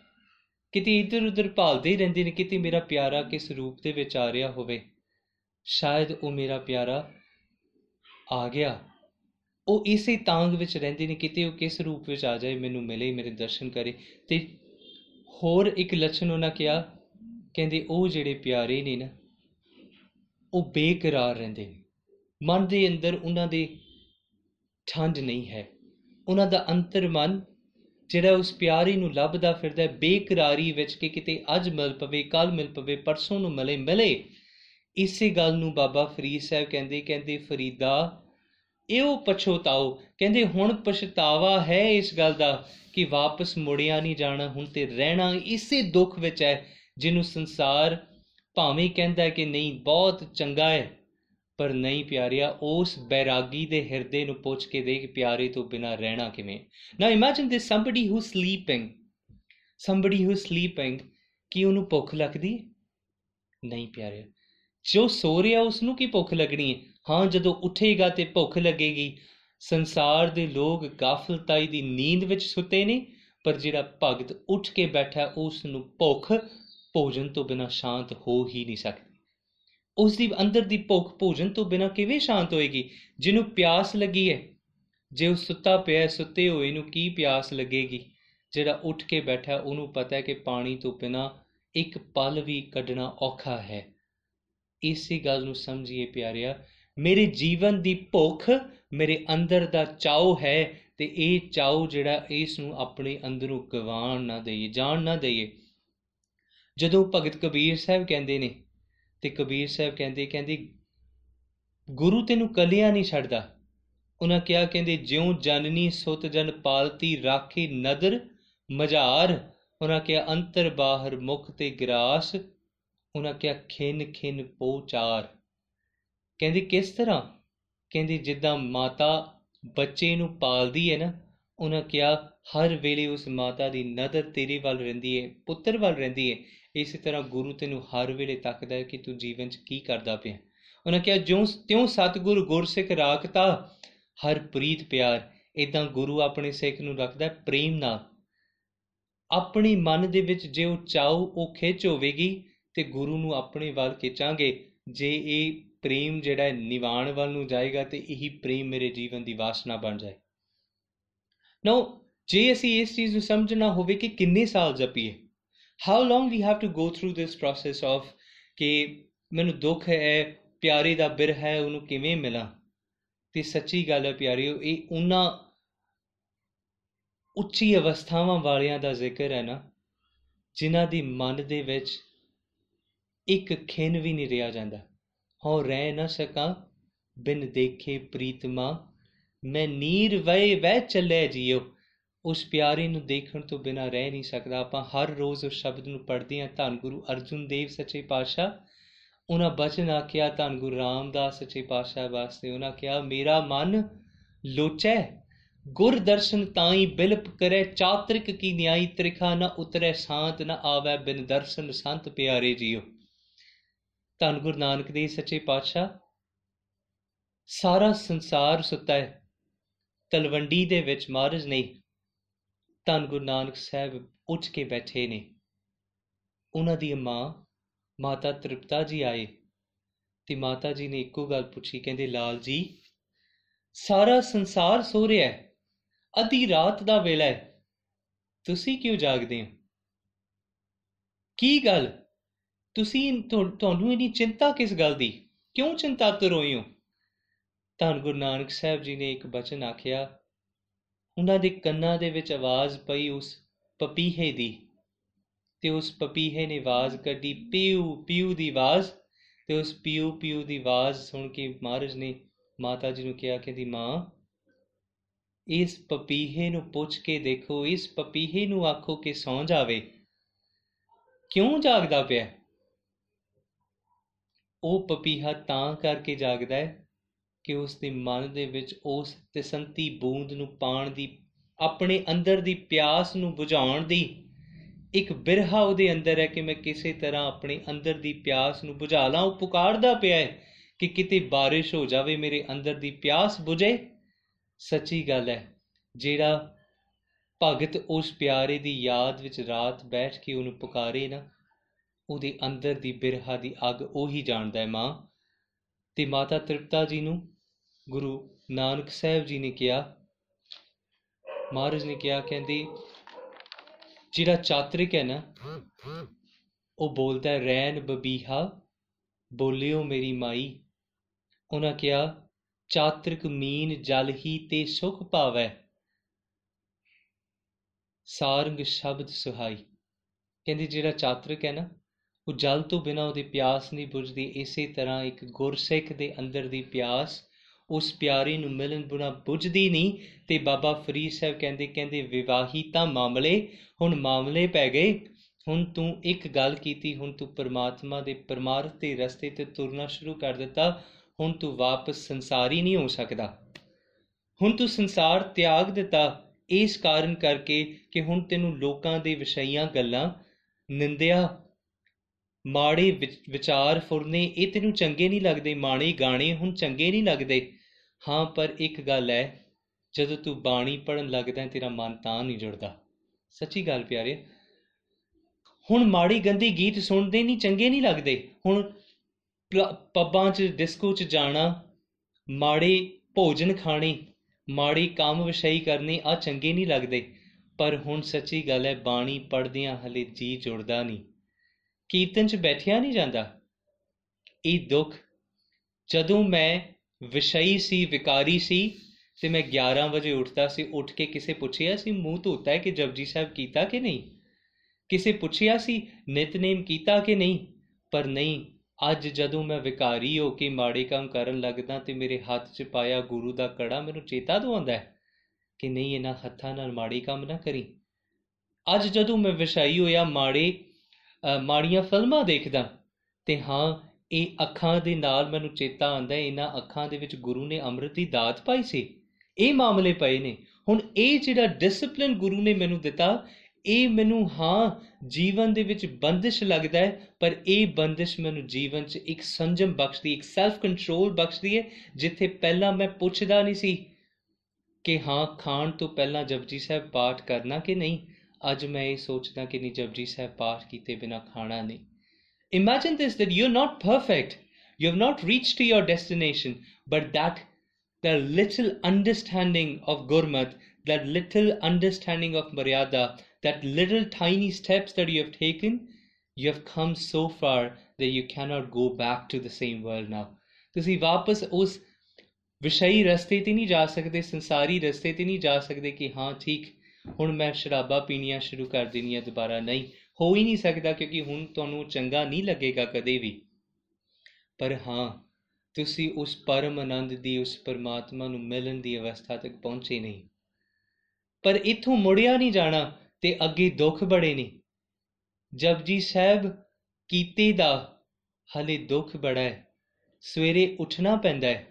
ਕਿਤੇ ਇੱਧਰ ਉੱਧਰ ਭਾਲਦੇ ਰਹਿੰਦੇ ਨੇ, ਕਿਤੇ ਮੇਰਾ ਪਿਆਰਾ ਕਿਸ ਰੂਪ ਦੇ ਵਿੱਚ ਆ ਰਿਹਾ ਹੋਵੇ। ਸ਼ਾਇਦ ਉਹ ਮੇਰਾ ਪਿਆਰਾ ਆ ਗਿਆ। ਉਹ ਇਸੇ ਤਾਂਗ ਵਿੱਚ ਰਹਿੰਦੇ ਨੇ, ਕਿਤੇ ਉਹ ਕਿਸ ਰੂਪ ਵਿੱਚ ਆ ਜਾਏ, ਮੈਨੂੰ ਮਿਲੇ, ਮੇਰੇ ਦਰਸ਼ਨ ਕਰੇ। ਤੇ ਹੋਰ ਇੱਕ ਲੱਛਣ ਉਹਨਾਂ ਕਿਹਾ, ਕਹਿੰਦੇ ਉਹ ਜਿਹੜੇ ਪਿਆਰੇ ਨੇ ਨਾ, ਉਹ ਬੇਕਰਾਰ ਰਹਿੰਦੇ ਨੇ। ਮਨ ਦੇ ਅੰਦਰ ਉਹਨਾਂ ਦੇ ਠੰਡ ਨਹੀਂ ਹੈ। ਉਹਨਾਂ ਦਾ ਅੰਤਰ ਮਨ ਜਿਹੜਾ ਉਸ ਪਿਆਰੀ ਨੂੰ ਲੱਭਦਾ ਫਿਰਦਾ ਬੇਕਰਾਰੀ ਵਿੱਚ ਕਿ ਕਿਤੇ ਅੱਜ ਮਿਲ ਪਵੇ ਕੱਲ ਮਿਲ ਪਵੇ, ਪਰਸੋਂ ਨੂੰ ਮਿਲੇ ਮਿਲੇ। ਇਸੇ ਗੱਲ ਨੂੰ ਬਾਬਾ ਫਰੀਦ ਸਾਹਿਬ ਕਹਿੰਦੇ ਕਹਿੰਦੇ ਫਰੀਦਾ ਇਹੋ ਪਛੋਤਾਓ। ਕਹਿੰਦੇ ਹੁਣ ਪਛਤਾਵਾ ਹੈ ਇਸ ਗੱਲ ਦਾ ਕਿ ਵਾਪਸ ਮੁੜਿਆ ਨਹੀਂ ਜਾਣਾ, ਹੁਣ ਤੇ ਰਹਿਣਾ ਇਸੇ ਦੁੱਖ ਵਿੱਚ ਹੈ, ਜਿਹਨੂੰ ਸੰਸਾਰ ਭਾਵੇਂ ਕਹਿੰਦਾ ਕਿ ਨਹੀਂ, ਬਹੁਤ ਚੰਗਾ ਹੈ। ਪਰ ਨਹੀਂ ਪਿਆਰਿਆ, ਉਸ ਬੈਰਾਗੀ ਦੇ ਹਿਰਦੇ ਨੂੰ ਪੁੱਛ ਕੇ ਦੇਖ ਪਿਆਰੇ ਤੋਂ ਬਿਨਾ ਰਹਿਣਾ ਕਿਵੇਂ? ਨਾ imagine this somebody who sleeping somebody who sleeping ਕੀ ਉਹਨੂੰ ਭੁੱਖ ਲੱਗਦੀ ਨਹੀਂ ਪਿਆਰਿਆ। ਜੋ ਸੋ ਰਿਹਾ ਉਸ ਨੂੰ ਕੀ ਭੁੱਖ ਲੱਗਣੀ ਹੈ? ਹਾਂ, ਜਦੋਂ ਉੱਠੇਗਾ ਤੇ ਭੁੱਖ ਲੱਗੇਗੀ। ਸੰਸਾਰ ਦੇ ਲੋਕ ਗਾਫਲਤਾਈ ਦੀ ਨੀਂਦ ਵਿੱਚ ਸੁੱਤੇ ਨੇ, ਪਰ ਜਿਹੜਾ ਭਗਤ ਉੱਠ ਕੇ ਬੈਠਾ ਉਸ ਨੂੰ ਭੁੱਖ ਭੋਜਨ ਤੋਂ ਬਿਨਾ ਸ਼ਾਂਤ ਹੋ ਹੀ ਨਹੀਂ ਸਕਦੀ। ਉਸ ਦੀ ਅੰਦਰ ਦੀ ਭੁੱਖ ਭੋਜਨ ਤੋਂ ਬਿਨਾ ਕਿਵੇਂ ਸ਼ਾਂਤ ਹੋਏਗੀ? ਜਿਹਨੂੰ ਪਿਆਸ ਲੱਗੀ ਹੈ, ਜੇ ਉਹ ਸੁੱਤਾ ਪਿਆ ਸੁੱਤੇ ਹੋਏ ਨੂੰ ਕੀ ਪਿਆਸ ਲੱਗੇਗੀ? ਜਿਹੜਾ ਉੱਠ ਕੇ ਬੈਠਾ, ਉਹਨੂੰ ਪਤਾ ਹੈ ਕਿ ਪਾਣੀ ਤੋਂ ਬਿਨਾ ਇੱਕ ਪਲ ਵੀ ਕੱਢਣਾ ਔਖਾ ਹੈ। ਇਸੇ ਗੱਲ ਨੂੰ ਸਮਝੀਏ ਪਿਆਰਿਆ, ਮੇਰੇ ਜੀਵਨ ਦੀ ਭੁੱਖ ਮੇਰੇ ਅੰਦਰ ਦਾ ਚਾਉ ਹੈ ਤੇ ਇਹ ਚਾਉ ਜਿਹੜਾ ਇਸ ਨੂੰ ਆਪਣੇ ਅੰਦਰੋਂ ਗਵਾਣ ਨਾ ਦਈਏ, ਜਾਣ ਨਾ ਦਈਏ। ਜਦੋਂ ਭਗਤ ਕਬੀਰ ਸਾਹਿਬ ਕਹਿੰਦੇ ਨੇ ਤੇ ਕਬੀਰ ਸਾਹਿਬ ਕਹਿੰਦੇ ਕਹਿੰਦੇ, ਗੁਰੂ ਤੈਨੂੰ ਕਲਿਆਂ ਨਹੀਂ ਛੱਡਦਾ। ਉਹਨਾਂ ਕਿਹਾ, ਕਹਿੰਦੇ, ਜਿਉ ਜਨਨੀ ਸੁਤ ਜਨ ਪਾਲਤੀ, ਰਾਖੀ ਨਦਰ ਮਝਾਰ। ਉਹਨਾਂ ਕਿਹਾ, ਅੰਤਰ ਬਾਹਰ ਮੁਖ ਤੇ ਗਰਾਸ। ਉਹਨਾਂ ਕਿਹਾ, ਖਿੰਨ ਖਿੰਨ ਪੋਚਾਰ। ਕਹਿੰਦੀ, ਕਿਸ ਤਰ੍ਹਾਂ? ਕਹਿੰਦੀ, ਜਿੱਦਾਂ ਮਾਤਾ ਬੱਚੇ ਨੂੰ ਪਾਲਦੀ ਹੈ ਨਾ। ਉਹਨਾਂ ਕਿਹਾ ਹਰ ਵੇਲੇ ਉਸ ਮਾਤਾ ਦੀ ਨਜ਼ਰ ਤੇਰੇ ਵੱਲ ਰਹਿੰਦੀ ਹੈ ਪੁੱਤਰ ਵੱਲ ਰਹਿੰਦੀ ਹੈ ਇਸੇ ਤਰ੍ਹਾਂ ਗੁਰੂ ਤੈਨੂੰ ਹਰ ਵੇਲੇ ਤੱਕਦਾ ਹੈ ਕਿ ਤੂੰ ਜੀਵਨ 'ਚ ਕੀ ਕਰਦਾ ਪਿਆ। ਉਹਨਾਂ ਕਿਹਾ, ਜਿਉਂ ਤਿਉਂ ਸਤਿਗੁਰ ਗੁਰਸਿੱਖ ਰਾਖਤਾ, ਹਰ ਪ੍ਰੀਤ ਪਿਆਰ। ਇਦਾਂ ਗੁਰੂ ਆਪਣੇ ਸਿੱਖ ਨੂੰ ਰੱਖਦਾ ਪ੍ਰੇਮ ਨਾਲ। ਆਪਣੀ ਮਨ ਦੇ ਵਿੱਚ ਜੇ ਉਹ ਚਾਉ, ਉਹ ਖਿੱਚ ਹੋਵੇਗੀ ਤੇ ਗੁਰੂ ਨੂੰ ਆਪਣੇ ਵੱਲ ਖਿੱਚਾਂਗੇ। ਜੇ ਇਹ ਪ੍ਰੇਮ ਜਿਹੜਾ ਨਿਵਾਣ ਵੱਲ ਨੂੰ ਜਾਏਗਾ ਤੇ ਇਹੀ ਪ੍ਰੇਮ ਮੇਰੇ ਜੀਵਨ ਦੀ ਵਾਸਨਾ ਬਣ ਜਾਏ। ਨੋ ਜੇ ਅਸੀਂ ਇਸ ਚੀਜ਼ ਨੂੰ ਸਮਝਣਾ ਹੋਵੇ ਕਿ ਕਿੰਨੇ ਸਾਲ ਜਪੀਏ how long we have to go through this process of ਕਿ ਮੈਨੂੰ ਦੁੱਖ ਹੈ, ਪਿਆਰੇ ਦਾ ਬਿਰ ਹੈ, ਉਹਨੂੰ ਕਿਵੇਂ ਮਿਲਾਂ? ਤੇ ਸੱਚੀ ਗੱਲ ਹੈ ਪਿਆਰਿਓ, ਇਹ ਉਹਨਾਂ ਉੱਚੀ ਅਵਸਥਾਵਾਂ ਵਾਲਿਆਂ ਦਾ ਜ਼ਿਕਰ ਹੈ ਨਾ, ਜਿਨ੍ਹਾਂ ਦੀ ਮਨ ਦੇ ਵਿੱਚ ਇੱਕ ਖਿੰਨ ਵੀ ਨਹੀਂ ਰਿਹਾ ਜਾਂਦਾ। ਹਉ ਰਹਿ ਨਾ ਸਕਾਂ, ਬਿਨ ਦੇਖੇ ਪ੍ਰੀਤਮਾ, ਮੈਂ ਨੀਰ ਵਏ ਵਹਿ ਚੱਲੇ ਜੀਓ। ਉਸ ਪਿਆਰੇ ਨੂੰ ਦੇਖਣ ਤੋਂ ਬਿਨਾ ਰਹਿ ਨਹੀਂ ਸਕਦਾ। ਆਪਾਂ ਹਰ ਰੋਜ਼ ਉਸ ਸ਼ਬਦ ਨੂੰ ਪੜ੍ਹਦੇ ਹਾਂ, ਧੰਨ ਗੁਰੂ ਅਰਜੁਨ ਦੇਵ ਸੱਚੇ ਪਾਤਸ਼ਾਹ। ਉਹਨਾਂ ਬਚਨ ਆਖਿਆ, ਧੰਨ ਗੁਰੂ ਰਾਮਦਾਸ ਸੱਚੇ ਪਾਤਸ਼ਾਹ ਵਾਸਤੇ। ਉਹਨਾਂ ਕਿਹਾ, ਮੇਰਾ ਮਨ ਲੋਚੈ, ਗੁਰ ਦਰਸ਼ਨ ਤਾਈ ਬਿਲਪ ਕਰੇ। ਚਾਤ੍ਰਿਕ ਕੀ ਨਿਆਈ ਤ੍ਰਿਖਾ ਨਾ ਉਤਰੇ, ਸ਼ਾਂਤ ਨਾ ਆਵੇ ਬਿਨ ਦਰਸ਼ਨ ਸੰਤ ਪਿਆਰੇ ਜੀਓ। ਧੰਨ ਗੁਰੂ ਨਾਨਕ ਦੇਵ ਸੱਚੇ ਪਾਤਸ਼ਾਹ, ਸਾਰਾ ਸੰਸਾਰ ਸੁੱਤਾ ਹੈ। ਤਲਵੰਡੀ ਦੇ ਵਿੱਚ ਮਹਾਰਾਜ ਨਹੀਂ ਧੰਨ ਗੁਰੂ ਨਾਨਕ ਸਾਹਿਬ ਉੱਠ ਕੇ ਬੈਠੇ ਨੇ। ਉਹਨਾਂ ਦੀ ਮਾਂ, ਮਾਤਾ ਤ੍ਰਿਪਤਾ ਜੀ ਆਏ ਤੇ ਮਾਤਾ ਜੀ ਨੇ ਇੱਕੋ ਗੱਲ ਪੁੱਛੀ, ਕਹਿੰਦੇ, ਲਾਲ ਜੀ, ਸਾਰਾ ਸੰਸਾਰ ਸੋ ਰਿਹਾ ਹੈ, ਅੱਧੀ ਰਾਤ ਦਾ ਵੇਲਾ ਹੈ, ਤੁਸੀਂ ਕਿਉਂ ਜਾਗਦੇ ਹੋ? ਕੀ ਗੱਲ? ਤੁਸੀਂ ਤੁਹਾਨੂੰ ਇਨੀ ਚਿੰਤਾ ਕਿਸ ਗੱਲ ਦੀ? ਕਿਉਂ ਚਿੰਤਾਤ ਹੋਏ ਹੋ? ਧੰਨ ਗੁਰੂ ਨਾਨਕ ਸਾਹਿਬ ਜੀ ਨੇ ਇੱਕ ਬਚਨ ਆਖਿਆ ਉਹਨਾਂ ਦੇ ਕੰਨਾਂ ਦੇ ਵਿੱਚ ਆਵਾਜ਼ ਪਈ ਉਸ ਪਪੀਹੇ ਦੀ ਤੇ ਉਸ ਪਪੀਹੇ ਨੇ ਆਵਾਜ਼ ਕੱਢੀ, ਪੀਊ ਪੀਊ ਦੀ ਆਵਾਜ਼ ਤੇ ਉਸ ਪੀਊ ਪੀਊ ਦੀ ਆਵਾਜ਼ ਸੁਣ ਕੇ ਮਹਾਰਾਜ ਨੇ ਮਾਤਾ ਜੀ ਨੂੰ ਕਿਹਾ ਕਿ ਦੀ ਮਾਂ, ਇਸ ਪਪੀਹੇ ਨੂੰ ਪੁੱਛ ਕੇ ਦੇਖੋ, ਇਸ ਪਪੀਹੇ ਨੂੰ ਆਖੋ ਕਿ ਸੌਂ ਜਾਵੇ। ਕਿਉਂ ਜਾਗਦਾ ਪਿਆ? ਉਹ ਪਪੀਹਾ ਤਾਂ ਕਰਕੇ ਜਾਗਦਾ ਹੈ ਕਿ ਉਸ ਦੇ ਮਨ ਦੇ ਵਿੱਚ ਉਸ ਤਸੰਤੀ ਬੂੰਦ ਨੂੰ ਪਾਣ ਦੀ, ਆਪਣੇ ਅੰਦਰ ਦੀ ਪਿਆਸ ਨੂੰ ਬੁਝਾਉਣ ਦੀ ਇੱਕ ਬਿਰਹਾ ਉਹਦੇ ਅੰਦਰ ਹੈ ਕਿ ਮੈਂ ਕਿਸੇ ਤਰ੍ਹਾਂ ਆਪਣੇ ਅੰਦਰ ਦੀ ਪਿਆਸ ਨੂੰ ਬੁਝਾ ਲਾਂ। ਉਹ ਪੁਕਾਰਦਾ ਪਿਆ ਹੈ ਕਿ ਕਿਤੇ ਬਾਰਿਸ਼ ਹੋ ਜਾਵੇ, ਮੇਰੇ ਅੰਦਰ ਦੀ ਪਿਆਸ ਬੁਝੇ। ਸੱਚੀ ਗੱਲ ਹੈ, ਜਿਹੜਾ ਭਗਤ ਉਸ ਪਿਆਰੇ ਦੀ ਯਾਦ ਵਿੱਚ ਰਾਤ ਬੈਠ ਕੇ ਉਹਨੂੰ ਪੁਕਾਰੇ ਨਾ, ਉਹਦੇ ਅੰਦਰ ਦੀ ਬਿਰਹਾ ਦੀ ਅੱਗ ਉਹੀ ਜਾਣਦਾ ਹੈ, ਮਾਂ। ਤੇ ਮਾਤਾ ਤ੍ਰਿਪਤਾ ਜੀ ਨੂੰ ਗੁਰੂ ਨਾਨਕ ਸਾਹਿਬ ਜੀ ਨੇ ਕਿਹਾ, ਮਹਾਰਾਜ ਨੇ ਕਿਹਾ, ਕਹਿੰਦੀ, ਜਿਹੜਾ ਚਾਤਰਿਕ ਹੈ ਨਾ, ਉਹ ਬੋਲਦਾ ਹੈ ਰੈਨ ਬਬੀਹਾ, ਬੋਲਿਓ ਮੇਰੀ ਮਾਈ। ਉਹਨਾਂ ਕਿਹਾ, ਚਾਤਰਿਕ ਮੀਨ ਜਲ ਹੀ ਤੇ ਸੁਖ ਪਾਵੈ, ਸਾਰੰਗ ਸ਼ਬਦ ਸੁਹਾਈ। ਕਹਿੰਦੀ, ਜਿਹੜਾ ਚਾਤਰਿਕ ਹੈ ਨਾ ਉਹ ਜਲ ਤੋਂ ਬਿਨਾ ਉਹਦੀ ਪਿਆਸ ਨਹੀਂ ਬੁਝਦੀ, ਇਸੇ ਤਰ੍ਹਾਂ ਇੱਕ ਗੁਰਸਿੱਖ ਦੇ ਅੰਦਰ ਦੀ ਪਿਆਸ ਉਸ ਪਿਆਰੇ ਨੂੰ ਮਿਲਣ ਬਿਨਾ ਬੁਝਦੀ ਨਹੀਂ ਤੇ ਬਾਬਾ ਫਰੀਦ ਸਾਹਿਬ ਕਹਿੰਦੇ ਕਹਿੰਦੇ ਵਿਵਾਹੀ ਤਾਂ ਮਾਮਲੇ, ਹੁਣ ਮਾਮਲੇ ਪੈ ਗਏ, ਹੁਣ ਤੂੰ ਇੱਕ ਗੱਲ ਕੀਤੀ, ਹੁਣ ਤੂੰ ਪਰਮਾਤਮਾ ਦੇ ਪਰਮਾਰਥ ਦੇ ਰਸਤੇ ਤੇ ਤੁਰਨਾ ਸ਼ੁਰੂ ਕਰ ਦਿੱਤਾ, ਹੁਣ ਤੂੰ ਵਾਪਸ ਸੰਸਾਰੀ ਨਹੀਂ ਹੋ ਸਕਦਾ। ਹੁਣ ਤੂੰ ਸੰਸਾਰ ਤਿਆਗ ਦਿੱਤਾ, ਇਸ ਕਾਰਨ ਕਰਕੇ ਕਿ ਹੁਣ ਤੈਨੂੰ ਲੋਕਾਂ ਦੇ ਵਿਸ਼ਈਆਂ ਗੱਲਾਂ, ਨਿੰਦਿਆ ਮਾੜੇ ਵਿਚਾਰ ਫੁਰਨੇ, ਇਹ ਤੈਨੂੰ ਚੰਗੇ ਨਹੀਂ ਲੱਗਦੇ, ਮਾੜੇ ਗਾਣੇ ਹੁਣ ਚੰਗੇ ਨਹੀਂ ਲੱਗਦੇ। ਹਾਂ, ਪਰ ਇੱਕ ਗੱਲ ਹੈ ਜਦੋਂ ਤੂੰ ਬਾਣੀ ਪੜਨ ਲੱਗਦਾ, ਤੇਰਾ ਮਨ ਤਾਂ ਨਹੀਂ ਜੁੜਦਾ। ਸੱਚੀ ਗੱਲ ਪਿਆਰੇ, ਹੁਣ ਮਾੜੀ ਗੰਦੀ ਗੀਤ ਸੁਣਦੇ ਨਹੀਂ, ਚੰਗੇ ਨਹੀਂ ਲੱਗਦੇ। ਹੁਣ ਪੱਬਾਂ 'ਚ, ਡਿਸਕੋ 'ਚ ਜਾਣਾ, ਮਾੜੇ ਭੋਜਨ ਖਾਣੇ, ਮਾੜੀ ਕੰਮ ਵਿਸ਼ਈ ਕਰਨੀ ਆ ਚੰਗੇ ਨਹੀਂ ਲੱਗਦੇ। ਪਰ ਹੁਣ ਸੱਚੀ ਗੱਲ ਹੈ ਬਾਣੀ ਪੜਦਿਆਂ ਹਲੇ ਜੀ ਜੁੜਦਾ ਨਹੀਂ। ਕੀਰਤਨ 'ਚ ਬੈਠਿਆ ਨਹੀਂ ਜਾਂਦਾ। ਇਹ ਦੁੱਖ, ਜਦੋਂ ਮੈਂ ਵਿਸ਼ਈ ਸੀ, ਵਿਕਾਰੀ ਸੀ, ਤੇ ਮੈਂ 11 ਵਜੇ ਉੱਠਦਾ ਸੀ, ਉੱਠ ਕੇ ਕਿਸੇ ਪੁੱਛਿਆ ਸੀ, ਮੂੰਹ ਧੋਤਾ ਹੈ ਕਿ ਜਪਜੀ ਸਾਹਿਬ ਕੀਤਾ ਕਿ ਨਹੀਂ? ਕਿਸੇ ਪੁੱਛਿਆ ਸੀ, ਨਿਤਨੇਮ ਕੀਤਾ ਕਿ ਨਹੀਂ? ਪਰ ਨਹੀਂ, ਅੱਜ ਜਦੋਂ ਮੈਂ ਵਿਕਾਰੀ ਹੋ ਕੇ ਮਾੜੇ ਕੰਮ ਕਰਨ ਲੱਗਦਾ ਤੇ ਮੇਰੇ ਹੱਥ 'ਚ ਪਾਇਆ ਗੁਰੂ ਦਾ ਕੜਾ, ਮੈਨੂੰ ਚੇਤਾ ਦਵਾਉਂਦਾ ਹੈ ਕਿ ਨਹੀਂ, ਇਹਨਾਂ ਹੱਥਾਂ ਨਾਲ ਮਾੜੇ ਕੰਮ ਨਾ ਕਰੀ। ਅੱਜ ਜਦੋਂ ਮੈਂ ਵਿਸ਼ਾਈ ਹੋਇਆ, ਮਾੜੇ ਮਾੜੀਆਂ ਫਿਲਮਾਂ ਦੇਖਦਾ ਤੇ ਹਾਂ, ਇਹ ਅੱਖਾਂ ਦੇ ਨਾਲ ਮੈਨੂੰ ਚੇਤਾ ਆਉਂਦਾ ਇਹਨਾਂ ਅੱਖਾਂ ਦੇ ਵਿੱਚ ਗੁਰੂ ਨੇ ਅੰਮ੍ਰਿਤ ਦੀ ਦਾਤ ਪਾਈ ਸੀ। ਇਹ ਮਾਮਲੇ ਪਏ ਨੇ। ਹੁਣ ਇਹ ਜਿਹੜਾ ਡਿਸਪਲਿਨ ਗੁਰੂ ਨੇ ਮੈਨੂੰ ਦਿੱਤਾ, ਇਹ ਮੈਨੂੰ ਹਾਂ, ਜੀਵਨ ਦੇ ਵਿੱਚ ਬੰਦਿਸ਼ ਲੱਗਦਾ ਹੈ, ਪਰ ਇਹ ਬੰਦਿਸ਼ ਮੈਨੂੰ ਜੀਵਨ 'ਚ ਇੱਕ ਸੰਜਮ ਬਖਸ਼ਦੀ, ਇੱਕ ਸੈਲਫ ਕੰਟਰੋਲ ਬਖਸ਼ਦੀ ਹੈ, ਜਿੱਥੇ ਪਹਿਲਾਂ ਮੈਂ ਪੁੱਛਦਾ ਨਹੀਂ ਸੀ ਕਿ ਹਾਂ, ਖਾਣ ਤੋਂ ਪਹਿਲਾਂ ਜਪਜੀ ਸਾਹਿਬ ਪਾਠ ਕਰਨਾ ਕਿ ਨਹੀਂ? ਅੱਜ ਮੈਂ ਇਹ ਸੋਚਦਾ ਕਿ ਨਹੀਂ ਜਪਜੀ ਸਾਹਿਬ ਪਾਠ ਕੀਤੇ ਬਿਨਾ ਖਾਣਾ ਨਹੀਂ Imagine this that you're not perfect. You have not reached to your destination, but that the little understanding of Gurmat, that little understanding of Maryada, that little tiny steps that you have taken, you have come so far that you cannot go back to the same world now. ਤੁਸੀਂ ਵਾਪਸ ਉਸ ਵਿਸ਼ਈ ਰਸਤੇ ਤੇ ਨਹੀਂ ਜਾ ਸਕਦੇ ਸੰਸਾਰੀ ਰਸਤੇ ਤੇ ਨਹੀਂ ਜਾ ਸਕਦੇ ਕਿ ਹਾਂ ਠੀਕ ਹੁਣ ਮੈਂ ਸ਼ਰਾਬਾ ਪੀਣੀਆਂ ਸ਼ੁਰੂ ਕਰ ਦੇਣੀਆਂ ਦੁਬਾਰਾ ਨਹੀਂ। ਹੋ ਹੀ ਨਹੀਂ ਸਕਦਾ ਕਿਉਂਕਿ ਹੁਣ ਤੁਹਾਨੂੰ ਚੰਗਾ ਨਹੀਂ ਲੱਗੇਗਾ ਕਦੇ ਵੀ। ਪਰ ਹਾਂ, ਤੁਸੀਂ ਉਸ ਪਰਮ ਆਨੰਦ ਦੀ, ਉਸ ਪਰਮਾਤਮਾ ਨੂੰ ਮਿਲਣ ਦੀ ਅਵਸਥਾ ਤੱਕ ਪਹੁੰਚੇ ਨਹੀਂ। ਪਰ ਇਥੋਂ ਮੁੜਿਆ ਨਹੀਂ ਜਾਣਾ ਤੇ ਅੱਗੇ ਦੁੱਖ ਬੜੇ ਨੇ। ਜਪਜੀ ਸਾਹਿਬ ਕੀਤੇ ਦਾ ਹਲੇ ਦੁੱਖ ਬੜਾ ਹੈ। ਸਵੇਰੇ ਉੱਠਣਾ ਪੈਂਦਾ ਹੈ।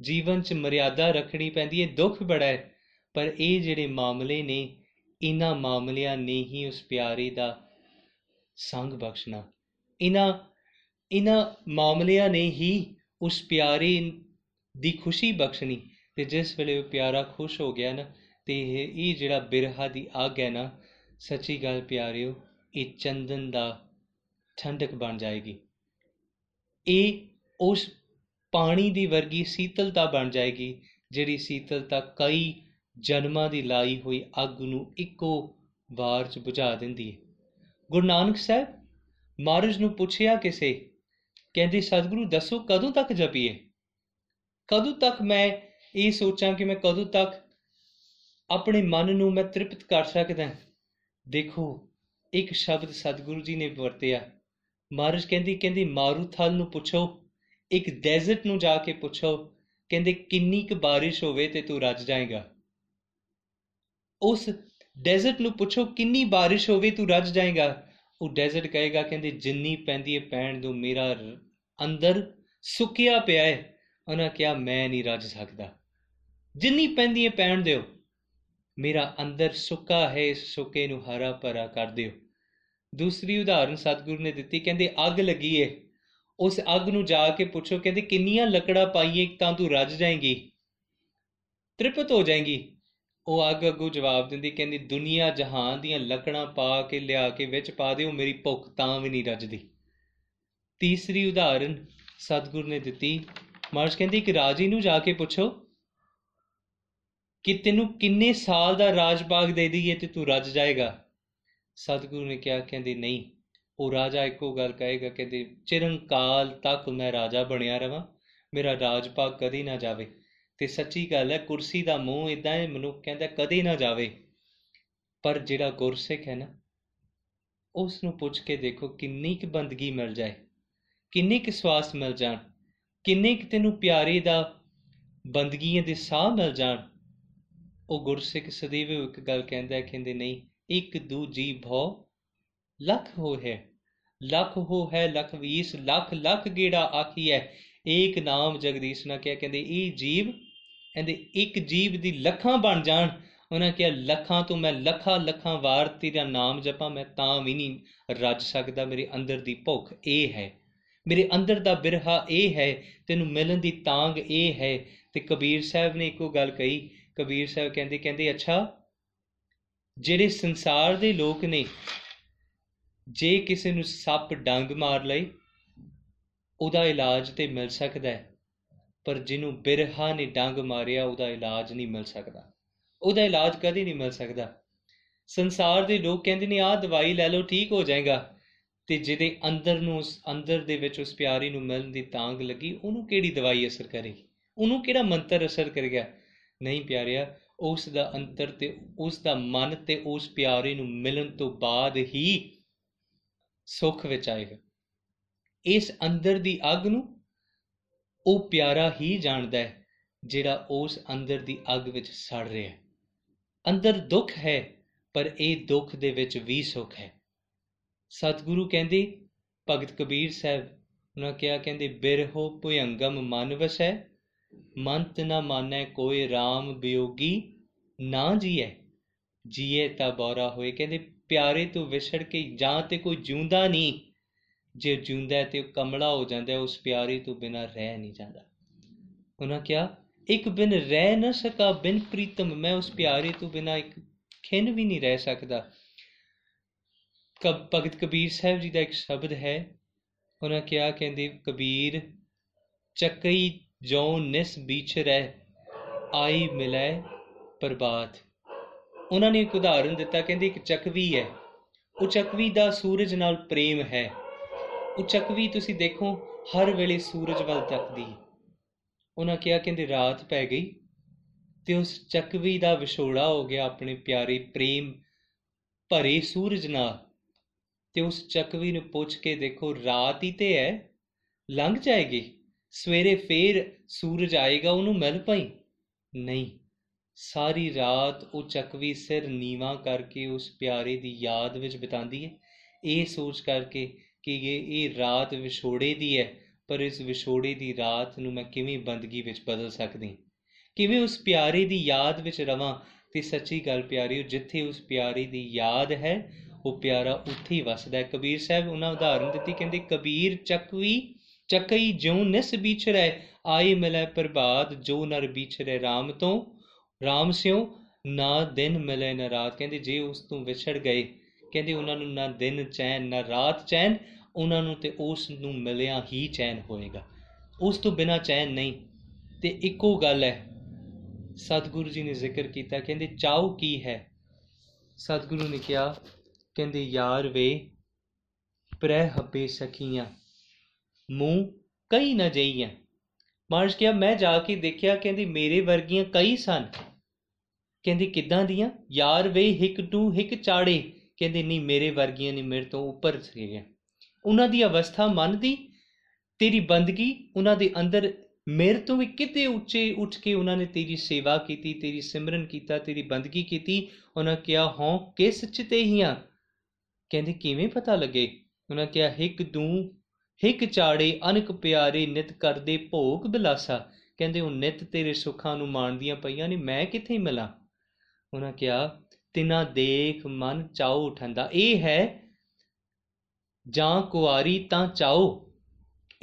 ਜੀਵਨ 'ਚ ਮਰਿਆਦਾ ਰੱਖਣੀ ਪੈਂਦੀ ਹੈ, ਦੁੱਖ ਬੜਾ ਹੈ। ਪਰ ਇਹ ਜਿਹੜੇ ਮਾਮਲੇ ਨੇ, ਇਹਨਾਂ ਮਾਮਲਿਆਂ ਨੇ ਹੀ ਉਸ ਪਿਆਰੇ ਦਾ ਸੰਗ ਬਖਸ਼ਣਾ। ਇਹਨਾਂ ਇਹਨਾਂ ਮਾਮਲਿਆਂ ਨੇ ਹੀ ਉਸ ਪਿਆਰੇ ਦੀ ਖੁਸ਼ੀ ਬਖਸ਼ਣੀ ਤੇ ਜਿਸ ਵੇਲੇ ਉਹ ਪਿਆਰਾ ਖੁਸ਼ ਹੋ ਗਿਆ ਨਾ, ਤੇ ਇਹ ਜਿਹੜਾ ਬਿਰਹਾ ਦੀ ਅੱਗ ਹੈ ਨਾ, ਸੱਚੀ ਗੱਲ ਪਿਆਰਿਓ, ਇਹ ਚੰਦਨ ਦਾ ਠੰਡਕ ਬਣ ਜਾਏਗੀ। ਇਹ ਉਸ ਪਾਣੀ ਦੀ ਵਰਗੀ ਸੀਤਲਤਾ ਬਣ ਜਾਏਗੀ, ਜਿਹੜੀ ਸੀਤਲਤਾ ਕਈ ਜਨਮਾਂ ਦੀ ਲਾਈ ਹੋਈ ਅੱਗ ਨੂੰ ਇੱਕੋ ਵਾਰ 'ਚ ਬੁਝਾ ਦਿੰਦੀ ਹੈ। ਗੁਰੂ ਨਾਨਕ ਸਾਹਿਬ ਮਹਾਰਾਜ ਨੂੰ ਪੁੱਛਿਆ ਕਿਸੇ, ਕਹਿੰਦੇ, ਸਤਿਗੁਰੂ, ਦੱਸੋ ਕਦੋਂ ਤੱਕ ਜਪੀਏ? ਕਦੋਂ ਤੱਕ ਮੈਂ ਇਹ ਸੋਚਾਂ ਕਿ ਮੈਂ ਕਦੋਂ ਤੱਕ ਆਪਣੇ ਮਨ ਨੂੰ ਮੈਂ ਤ੍ਰਿਪਤ ਕਰ ਸਕਦਾ ਦੇਖੋ, ਇੱਕ ਸ਼ਬਦ ਸਤਿਗੁਰੂ ਜੀ ਨੇ ਵਰਤਿਆ। ਮਹਾਰਾਜ ਕਹਿੰਦੀ ਕਹਿੰਦੀ ਮਾਰੂਥਲ ਨੂੰ ਪੁੱਛੋ, ਇੱਕ ਡੈਜ਼ਰਟ ਨੂੰ ਜਾ ਕੇ ਪੁੱਛੋ, ਕਹਿੰਦੇ, ਕਿੰਨੀ ਕੁ ਬਾਰਿਸ਼ ਹੋਵੇ ਤੇ ਤੂੰ ਰੱਜ ਜਾਏਗਾ। ਉਸ ਡੈਜ਼ਰਟ ਨੂੰ ਪੁੱਛੋ, ਕਿੰਨੀ ਬਾਰਿਸ਼ ਹੋਵੇ ਤੂੰ ਰੱਜ ਜਾਏਗਾ? ਉਹ ਡੈਜ਼ਰਟ ਕਹੇਗਾ, ਕਹਿੰਦੇ ਜਿੰਨੀ ਪੈਂਦੀ ਹੈ ਪੈਣ ਦੋ, ਮੇਰਾ ਅੰਦਰ ਸੁੱਕਿਆ ਪਿਆ ਹੈ ਉਹਨਾਂ ਕਿਹਾ, ਮੈਂ ਨਹੀਂ ਰੱਜ ਸਕਦਾ। ਜਿੰਨੀ ਪੈਂਦੀ ਹੈ ਪੈਣ ਦਿਓ, ਮੇਰਾ ਅੰਦਰ ਸੁੱਕਾ ਹੈ, ਇਸ ਸੁੱਕੇ ਨੂੰ ਹਰਾ ਭਰਾ ਕਰ ਦਿਓ। ਦੂਸਰੀ ਉਦਾਹਰਨ ਸਤਿਗੁਰੂ ਨੇ ਦਿੱਤੀ, ਕਹਿੰਦੇ ਅੱਗ ਲੱਗੀ ਏ। ਉਸ ਅੱਗ ਨੂੰ ਜਾ ਕੇ ਪੁੱਛੋ, ਕਹਿੰਦੇ ਕਿੰਨੀਆਂ ਲੱਕੜਾਂ ਪਾਈਏ ਤਾਂ ਤੂੰ ਰੱਜ ਜਾਏਂਗੀ, ਤ੍ਰਿਪਤ ਹੋ ਜਾਏਂਗੀ। ਉਹ ਅੱਗ ਅੱਗੂ ਜਵਾਬ ਦਿੰਦੀ, ਕਹਿੰਦੀ, ਦੁਨੀਆ ਜਹਾਨ ਦੀਆਂ ਲੱਕੜਾਂ ਪਾ ਕੇ ਲਿਆ ਕੇ ਵਿੱਚ ਪਾ ਦਿਓ, ਮੇਰੀ ਭੁੱਖ ਤਾਂ ਵੀ ਨਹੀਂ ਰੱਜਦੀ। ਤੀਸਰੀ ਉਦਾਹਰਨ ਸਤਿਗੁਰ ਨੇ ਦਿੱਤੀ। ਮਾਰਸ਼ ਕਹਿੰਦੀ ਕਿ ਰਾਜੀ ਨੂੰ ਜਾ ਕੇ ਪੁੱਛੋ ਕਿ ਤੈਨੂੰ ਕਿੰਨੇ ਸਾਲ ਦਾ ਰਾਜ ਬਾਗ ਦੇ ਦਈਏ ਤੇ ਤੂੰ ਰੱਜ ਜਾਏਗਾ। ਸਤਿਗੁਰੂ ਨੇ ਕਿਹਾ, ਕਹਿੰਦੀ, ਨਹੀਂ, ਉਹ ਰਾਜਾ ਇੱਕੋ ਗੱਲ ਕਹੇਗਾ, ਕਹਿੰਦੇ, ਚਿਰੰਕਾਲ ਤੱਕ ਮੈਂ ਰਾਜਾ ਬਣਿਆ ਰਵਾਂ, ਮੇਰਾ ਰਾਜ ਭਾਗ ਕਦੀ ਨਾ ਜਾਵੇ। ਤੇ ਸੱਚੀ ਗੱਲ ਹੈ, ਕੁਰਸੀ ਦਾ ਮੂੰਹ ਇਦਾਂ ਹੈ ਮਨੁੱਖ ਕਹਿੰਦਾ ਕਦੇ ਨਾ ਜਾਵੇ। ਪਰ ਜਿਹੜਾ ਗੁਰਸਿੱਖ ਹੈ ਨਾ ਉਸ ਨੂੰ ਪੁੱਛ ਕੇ ਦੇਖੋ ਕਿੰਨੀ ਕੁ ਬੰਦਗੀ ਮਿਲ ਜਾਏ, ਕਿੰਨੇ ਕੁ ਸਵਾਸ ਮਿਲ ਜਾਣ, ਕਿੰਨੇ ਕੁ ਤੈਨੂੰ ਪਿਆਰੇ ਦਾ ਬੰਦਗੀਆਂ ਦੇ ਸਾਹ ਮਿਲ ਜਾਣ। ਉਹ ਗੁਰਸਿੱਖ ਸਦੀਵ ਇੱਕ ਗੱਲ ਕਹਿੰਦਾ ਹੈ, ਕਹਿੰਦੇ ਨਹੀਂ, ਇੱਕ ਦੂਜੀ ਭੋ ਲੱਖ ਹੋ ਹੈ, ਲੱਖ ਹੋ ਹੈ, ਲੱਖ ਵੀਸ ਲੱਖ ਲੱਖ ਗੇੜਾ ਆਖੀ ਹੈ। ਏਕ ਨਾਮ ਜਗਦੀਸ਼ ਨਾ ਕਿਹਾ, ਕਹਿੰਦੇ, ਇਹ ਜੀਵ ਕਹਿੰਦੇ ਇੱਕ ਜੀਵ ਦੀ ਲੱਖਾਂ ਬਣ ਜਾਣ। ਉਹਨਾਂ ਕਿਹਾ, ਲੱਖਾਂ ਤੋਂ ਮੈਂ ਲੱਖਾਂ ਲੱਖਾਂ ਵਾਰ ਤੇਰਾ ਨਾਮ ਜਪਾਂ, ਮੈਂ ਤਾਂ ਵੀ ਨਹੀਂ ਰੱਜ ਸਕਦਾ। ਮੇਰੇ ਅੰਦਰ ਦੀ ਭੁੱਖ ਇਹ ਹੈ। ਮੇਰੇ ਅੰਦਰ ਦਾ ਬਿਰਹਾ ਇਹ ਹੈ, ਤੈਨੂੰ ਮਿਲਣ ਦੀ ਤਾਂਗ ਇਹ ਹੈ। ਤੇ ਕਬੀਰ ਸਾਹਿਬ ਨੇ ਇੱਕੋ ਗੱਲ ਕਹੀ। ਕਬੀਰ ਸਾਹਿਬ ਕਹਿੰਦੇ ਕਹਿੰਦੇ, ਅੱਛਾ, ਜਿਹੜੇ ਸੰਸਾਰ ਦੇ ਲੋਕ ਨੇ, ਜੇ ਕਿਸੇ ਨੂੰ ਸੱਪ ਡੰਗ ਮਾਰ ਲਈ ਉਹਦਾ ਇਲਾਜ ਤੇ ਮਿਲ ਸਕਦਾ ਹੈ। ਪਰ ਜਿਹਨੂੰ ਬਿਰਹਾ ਨੇ ਡੰਗ ਮਾਰਿਆ ਉਹਦਾ ਇਲਾਜ ਨਹੀਂ ਮਿਲ ਸਕਦਾ। ਉਹਦਾ ਇਲਾਜ ਕਦੇ ਨਹੀਂ ਮਿਲ ਸਕਦਾ। ਸੰਸਾਰ ਦੇ ਲੋਕ ਕਹਿੰਦੇ ਨੇ, ਆਹ ਦਵਾਈ ਲੈ ਲਓ, ਠੀਕ ਹੋ ਜਾਏਗਾ। ਤੇ ਜਿਹਦੇ ਅੰਦਰ ਨੂੰ ਉਸ, ਅੰਦਰ ਦੇ ਵਿੱਚ ਉਸ ਪਿਆਰੀ ਨੂੰ ਮਿਲਣ ਦੀ ਤਾਂਗ ਲੱਗੀ, ਉਹਨੂੰ ਕਿਹੜੀ ਦਵਾਈ ਅਸਰ ਕਰੇਗੀ ਉਹਨੂੰ ਕਿਹੜਾ ਮੰਤਰ ਅਸਰ ਕਰੇਗਾ ਨਹੀਂ ਪਿਆਰਿਆ, ਉਸ ਦਾ ਅੰਤਰ ਤੇ ਉਸ ਦਾ ਮਨ ਤੇ ਉਸ ਪਿਆਰੇ ਨੂੰ ਮਿਲਣ ਤੋਂ ਬਾਅਦ ਹੀ ਸੁੱਖ ਵਿੱਚ ਆਏਗਾ। ਇਸ ਅੰਦਰ ਦੀ ਅੱਗ ਨੂੰ ਉਹ ਪਿਆਰਾ ਹੀ ਜਾਣਦਾ ਹੈ, ਜਿਹੜਾ ਉਸ ਅੰਦਰ ਦੀ ਅੱਗ ਵਿੱਚ ਸੜ ਰਿਹਾ ਹੈ। ਅੰਦਰ ਦੁੱਖ ਹੈ, ਪਰ ਇਹ ਦੁੱਖ ਦੇ ਵਿੱਚ ਵੀ ਸੁੱਖ ਹੈ। ਸਤਿਗੁਰੂ ਕਹਿੰਦੇ, ਭਗਤ ਕਬੀਰ ਸਾਹਿਬ ਉਹਨਾਂ ਕਿਹਾ, ਕਹਿੰਦੇ, ਬਿਰਹੋ ਭੁਯੰਗਮ ਮਨ ਵਸੈ, ਮੰਤ ਨਾ ਮਾਨੈ ਕੋਈ RAM ਬਿਯੋਗੀ ਨਾ ਜੀਏ ਜੀਏ ਤਾਂ ਬੋਰਾ ਹੋਏ, ਕਹਿੰਦੇ, ਪਿਆਰੇ ਤੋਂ ਵਿਛੜ ਕੇ ਜਾਂ ਤੇ ਕੋਈ ਜਿਉਂਦਾ ਨਹੀਂ। ਜੇ ਜਿਉਂਦਾ ਤੇ ਉਹ ਕਮਲਾ ਹੋ ਜਾਂਦਾ ਉਸ ਪਿਆਰੇ ਤੋਂ ਬਿਨਾ ਰਹਿ ਨਹੀਂ ਜਾਂਦਾ। ਉਹਨਾਂ ਕਿਹਾ, ਇੱਕ ਬਿਨ ਰਹਿ ਨਾ ਸਕਾ, ਬਿਨ ਪ੍ਰੀਤਮ, ਮੈਂ ਉਸ ਪਿਆਰੇ ਤੋਂ ਬਿਨਾ ਇੱਕ ਖਿੰਨ ਵੀ ਨਹੀਂ ਰਹਿ ਸਕਦਾ। ਕਬ, ਭਗਤ ਕਬੀਰ ਸਾਹਿਬ ਜੀ ਦਾ ਇੱਕ ਸ਼ਬਦ ਹੈ। ਉਹਨਾਂ ਕਿਹਾ, ਕਹਿੰਦੇ, ਕਬੀਰ, ਚੱਕਈ ਜੋ ਨਿਸ ਵਿਚ ਰਹਿ, ਆਈ ਮਿਲੈ ਪ੍ਰਬਾਤ ਉਹਨਾਂ ਨੇ ਇੱਕ ਉਦਾਹਰਨ ਦਿੱਤਾ, ਕਹਿੰਦੇ, ਇੱਕ ਚੱਕਵੀ ਹੈ। ਉਹ ਚੱਕਵੀ ਦਾ ਸੂਰਜ ਨਾਲ ਪ੍ਰੇਮ ਹੈ। ਉਹ ਚੱਕਵੀ ਤੁਸੀਂ ਦੇਖੋ, ਹਰ ਵੇਲੇ ਸੂਰਜ ਵੱਲ ਤੱਕਦੀ। ਹੈ ਉਹਨਾਂ ਕਿਹਾ, ਕਹਿੰਦੇ, ਰਾਤ ਪੈ ਗਈ। ਤੇ ਉਸ ਚੱਕਵੀ ਦਾ ਵਿਛੋੜਾ ਹੋ ਗਿਆ ਆਪਣੇ ਪਿਆਰੇ ਪ੍ਰੇਮ ਭਰੇ ਸੂਰਜ ਨਾਲ। ਤੇ ਉਸ ਚੱਕਵੀ ਨੂੰ ਪੁੱਛ ਕੇ ਦੇਖੋ, ਰਾਤ ਹੀ ਤੇ ਹੈ। ਲੰਘ ਜਾਏਗੀ। ਸਵੇਰੇ ਫੇਰ ਸੂਰਜ ਆਏਗਾ, ਉਹਨੂੰ ਮਿਲ ਪਈ। ਨਹੀਂ, ਸਾਰੀ ਰਾਤ ਉਹ ਚੱਕਵੀ ਸਿਰ ਨੀਵਾ ਕਰਕੇ ਉਸ ਪਿਆਰੇ ਦੀ ਯਾਦ ਵਿੱਚ ਬਿਤਾਉਂਦੀ ਹੈ। ਇਹ ਸੋਚ ਕਰਕੇ ਕਿ ਇਹ ਇਹ ਰਾਤ ਵਿਛੋੜੇ ਦੀ ਹੈ, ਪਰ ਇਸ ਵਿਛੋੜੇ ਦੀ ਰਾਤ ਨੂੰ ਮੈਂ ਕਿਵੇਂ ਬੰਦਗੀ ਵਿੱਚ ਬਦਲ ਸਕਦੀ? ਕਿਵੇਂ ਉਸ ਪਿਆਰੇ ਦੀ ਯਾਦ ਵਿੱਚ ਰਵਾਂ? ਤੇ ਸੱਚੀ ਗੱਲ ਪਿਆਰੀ ਜਿੱਥੇ ਉਸ ਪਿਆਰੀ ਦੀ ਯਾਦ ਹੈ, ਉਹ ਪਿਆਰਾ ਉੱਥੇ ਹੀ ਵਸਦਾ ਹੈ। ਕਬੀਰ ਸਾਹਿਬ ਉਹਨਾਂ ਉਦਾਹਰਨ ਦਿੱਤੀ, ਕਹਿੰਦੇ, ਕਬੀਰ ਚੱਕਵੀ, ਚੱਕਈ ਜਿਉ ਨਿਸ ਵਿਛੜੈ ਆਈ ਮਿਲੈ ਪ੍ਰਭਾਤ, ਜੋ ਨਰ ਵਿਛੜੈ RAM ਤੋਂ RAM ਸਿਉ, ਨਾ ਦਿਨ ਮਿਲੇ ਨਾ ਰਾਤ। ਕਹਿੰਦੇ, ਜੇ ਉਸ ਤੋਂ ਵਿਛੜ ਗਏ ਕਹਿੰਦੇ ਉਹਨਾਂ ਨੂੰ ਨਾ ਦਿਨ ਚੈਨ, ਨਾ ਰਾਤ ਚੈਨ, ਉਹਨਾਂ ਨੂੰ ਤੇ ਉਸ ਨੂੰ ਮਿਲਿਆ ਹੀ ਚੈਨ ਹੋਏਗਾ। ਉਸ ਤੋਂ ਬਿਨਾ ਚੈਨ ਨਹੀਂ। ਤੇ ਇੱਕੋ ਗੱਲ ਹੈ, ਸਤਿਗੁਰੂ ਜੀ ਨੇ ਜ਼ਿਕਰ ਕੀਤਾ, ਕਹਿੰਦੇ ਚਾਉ ਕੀ ਹੈ? ਸਤਿਗੁਰੂ ਨੇ ਕਿਹਾ, ਕਹਿੰਦੇ ਯਾਰ ਵੇ ਪ੍ਰੈ ਹੱਬੇ ਸਖੀਆਂ, ਮੂੰਹ ਕਈ ਨਾ ਜਈਆਂ। ਮਾਰਸ਼ ਕਿਹਾ, ਮੈਂ ਜਾ ਕੇ ਦੇਖਿਆ, ਕਹਿੰਦੀ ਮੇਰੇ ਵਰਗੀਆਂ ਕਈ ਸਨ। ਕਹਿੰਦੇ ਕਿੱਦਾਂ ਦੀਆਂ? ਯਾਰ ਵੇ, ਹਿੱਕ ਟੂ ਹਿੱਕ ਚਾੜੇ। ਕਹਿੰਦੇ, ਨਹੀਂ, ਮੇਰੇ ਵਰਗੀਆਂ ਨਹੀਂ ਮੇਰੇ ਤੋਂ ਉੱਪਰ ਸੀਗੀਆਂ। ਉਹਨਾਂ ਦੀ ਅਵਸਥਾ ਮਨ ਦੀ ਤੇਰੀ ਬੰਦਗੀ ਉਹਨਾਂ ਦੇ ਅੰਦਰ ਮੇਰੇ ਤੋਂ ਵੀ ਕਿਤੇ ਉੱਚੇ ਉੱਠ ਕੇ ਉਹਨਾਂ ਨੇ ਤੇਰੀ ਸੇਵਾ ਕੀਤੀ, ਤੇਰੀ ਸਿਮਰਨ ਕੀਤਾ, ਤੇਰੀ ਬੰਦਗੀ ਕੀਤੀ। ਉਹਨਾਂ ਕਿਹਾ ਹਾਂ ਕਿਸ ਚਿਤੇ ਹੀਆਂ? ਕਹਿੰਦੇ, ਕਿਵੇਂ ਪਤਾ ਲੱਗੇ? ਉਹਨਾਂ ਕਿਹਾ, ਹਿੱਕ ਦੂ, ਹਿੱਕ ਚਾੜੇ, ਅਨਕ ਪਿਆਰੇ, ਨਿਤ ਕਰਦੇ ਭੋਗ ਬਿਲਾਸਾ। ਕਹਿੰਦੇ, ਉਹ ਨਿਤ ਤੇਰੇ ਸੁੱਖਾਂ ਨੂੰ ਮਾਣਦੀਆਂ ਪਈਆਂ ਨੇ, ਮੈਂ ਕਿੱਥੇ ਮਿਲਾਂ? ਉਹਨਾਂ ਕਿਹਾ ਤਿਨਾ ਦੇਖ ਮਨ ਚਾਉ ਉਠੰਦਾ। ਇਹ ਹੈ, ਜਾਂ ਕੁਆਰੀ ਤਾਂ ਚਾਉ।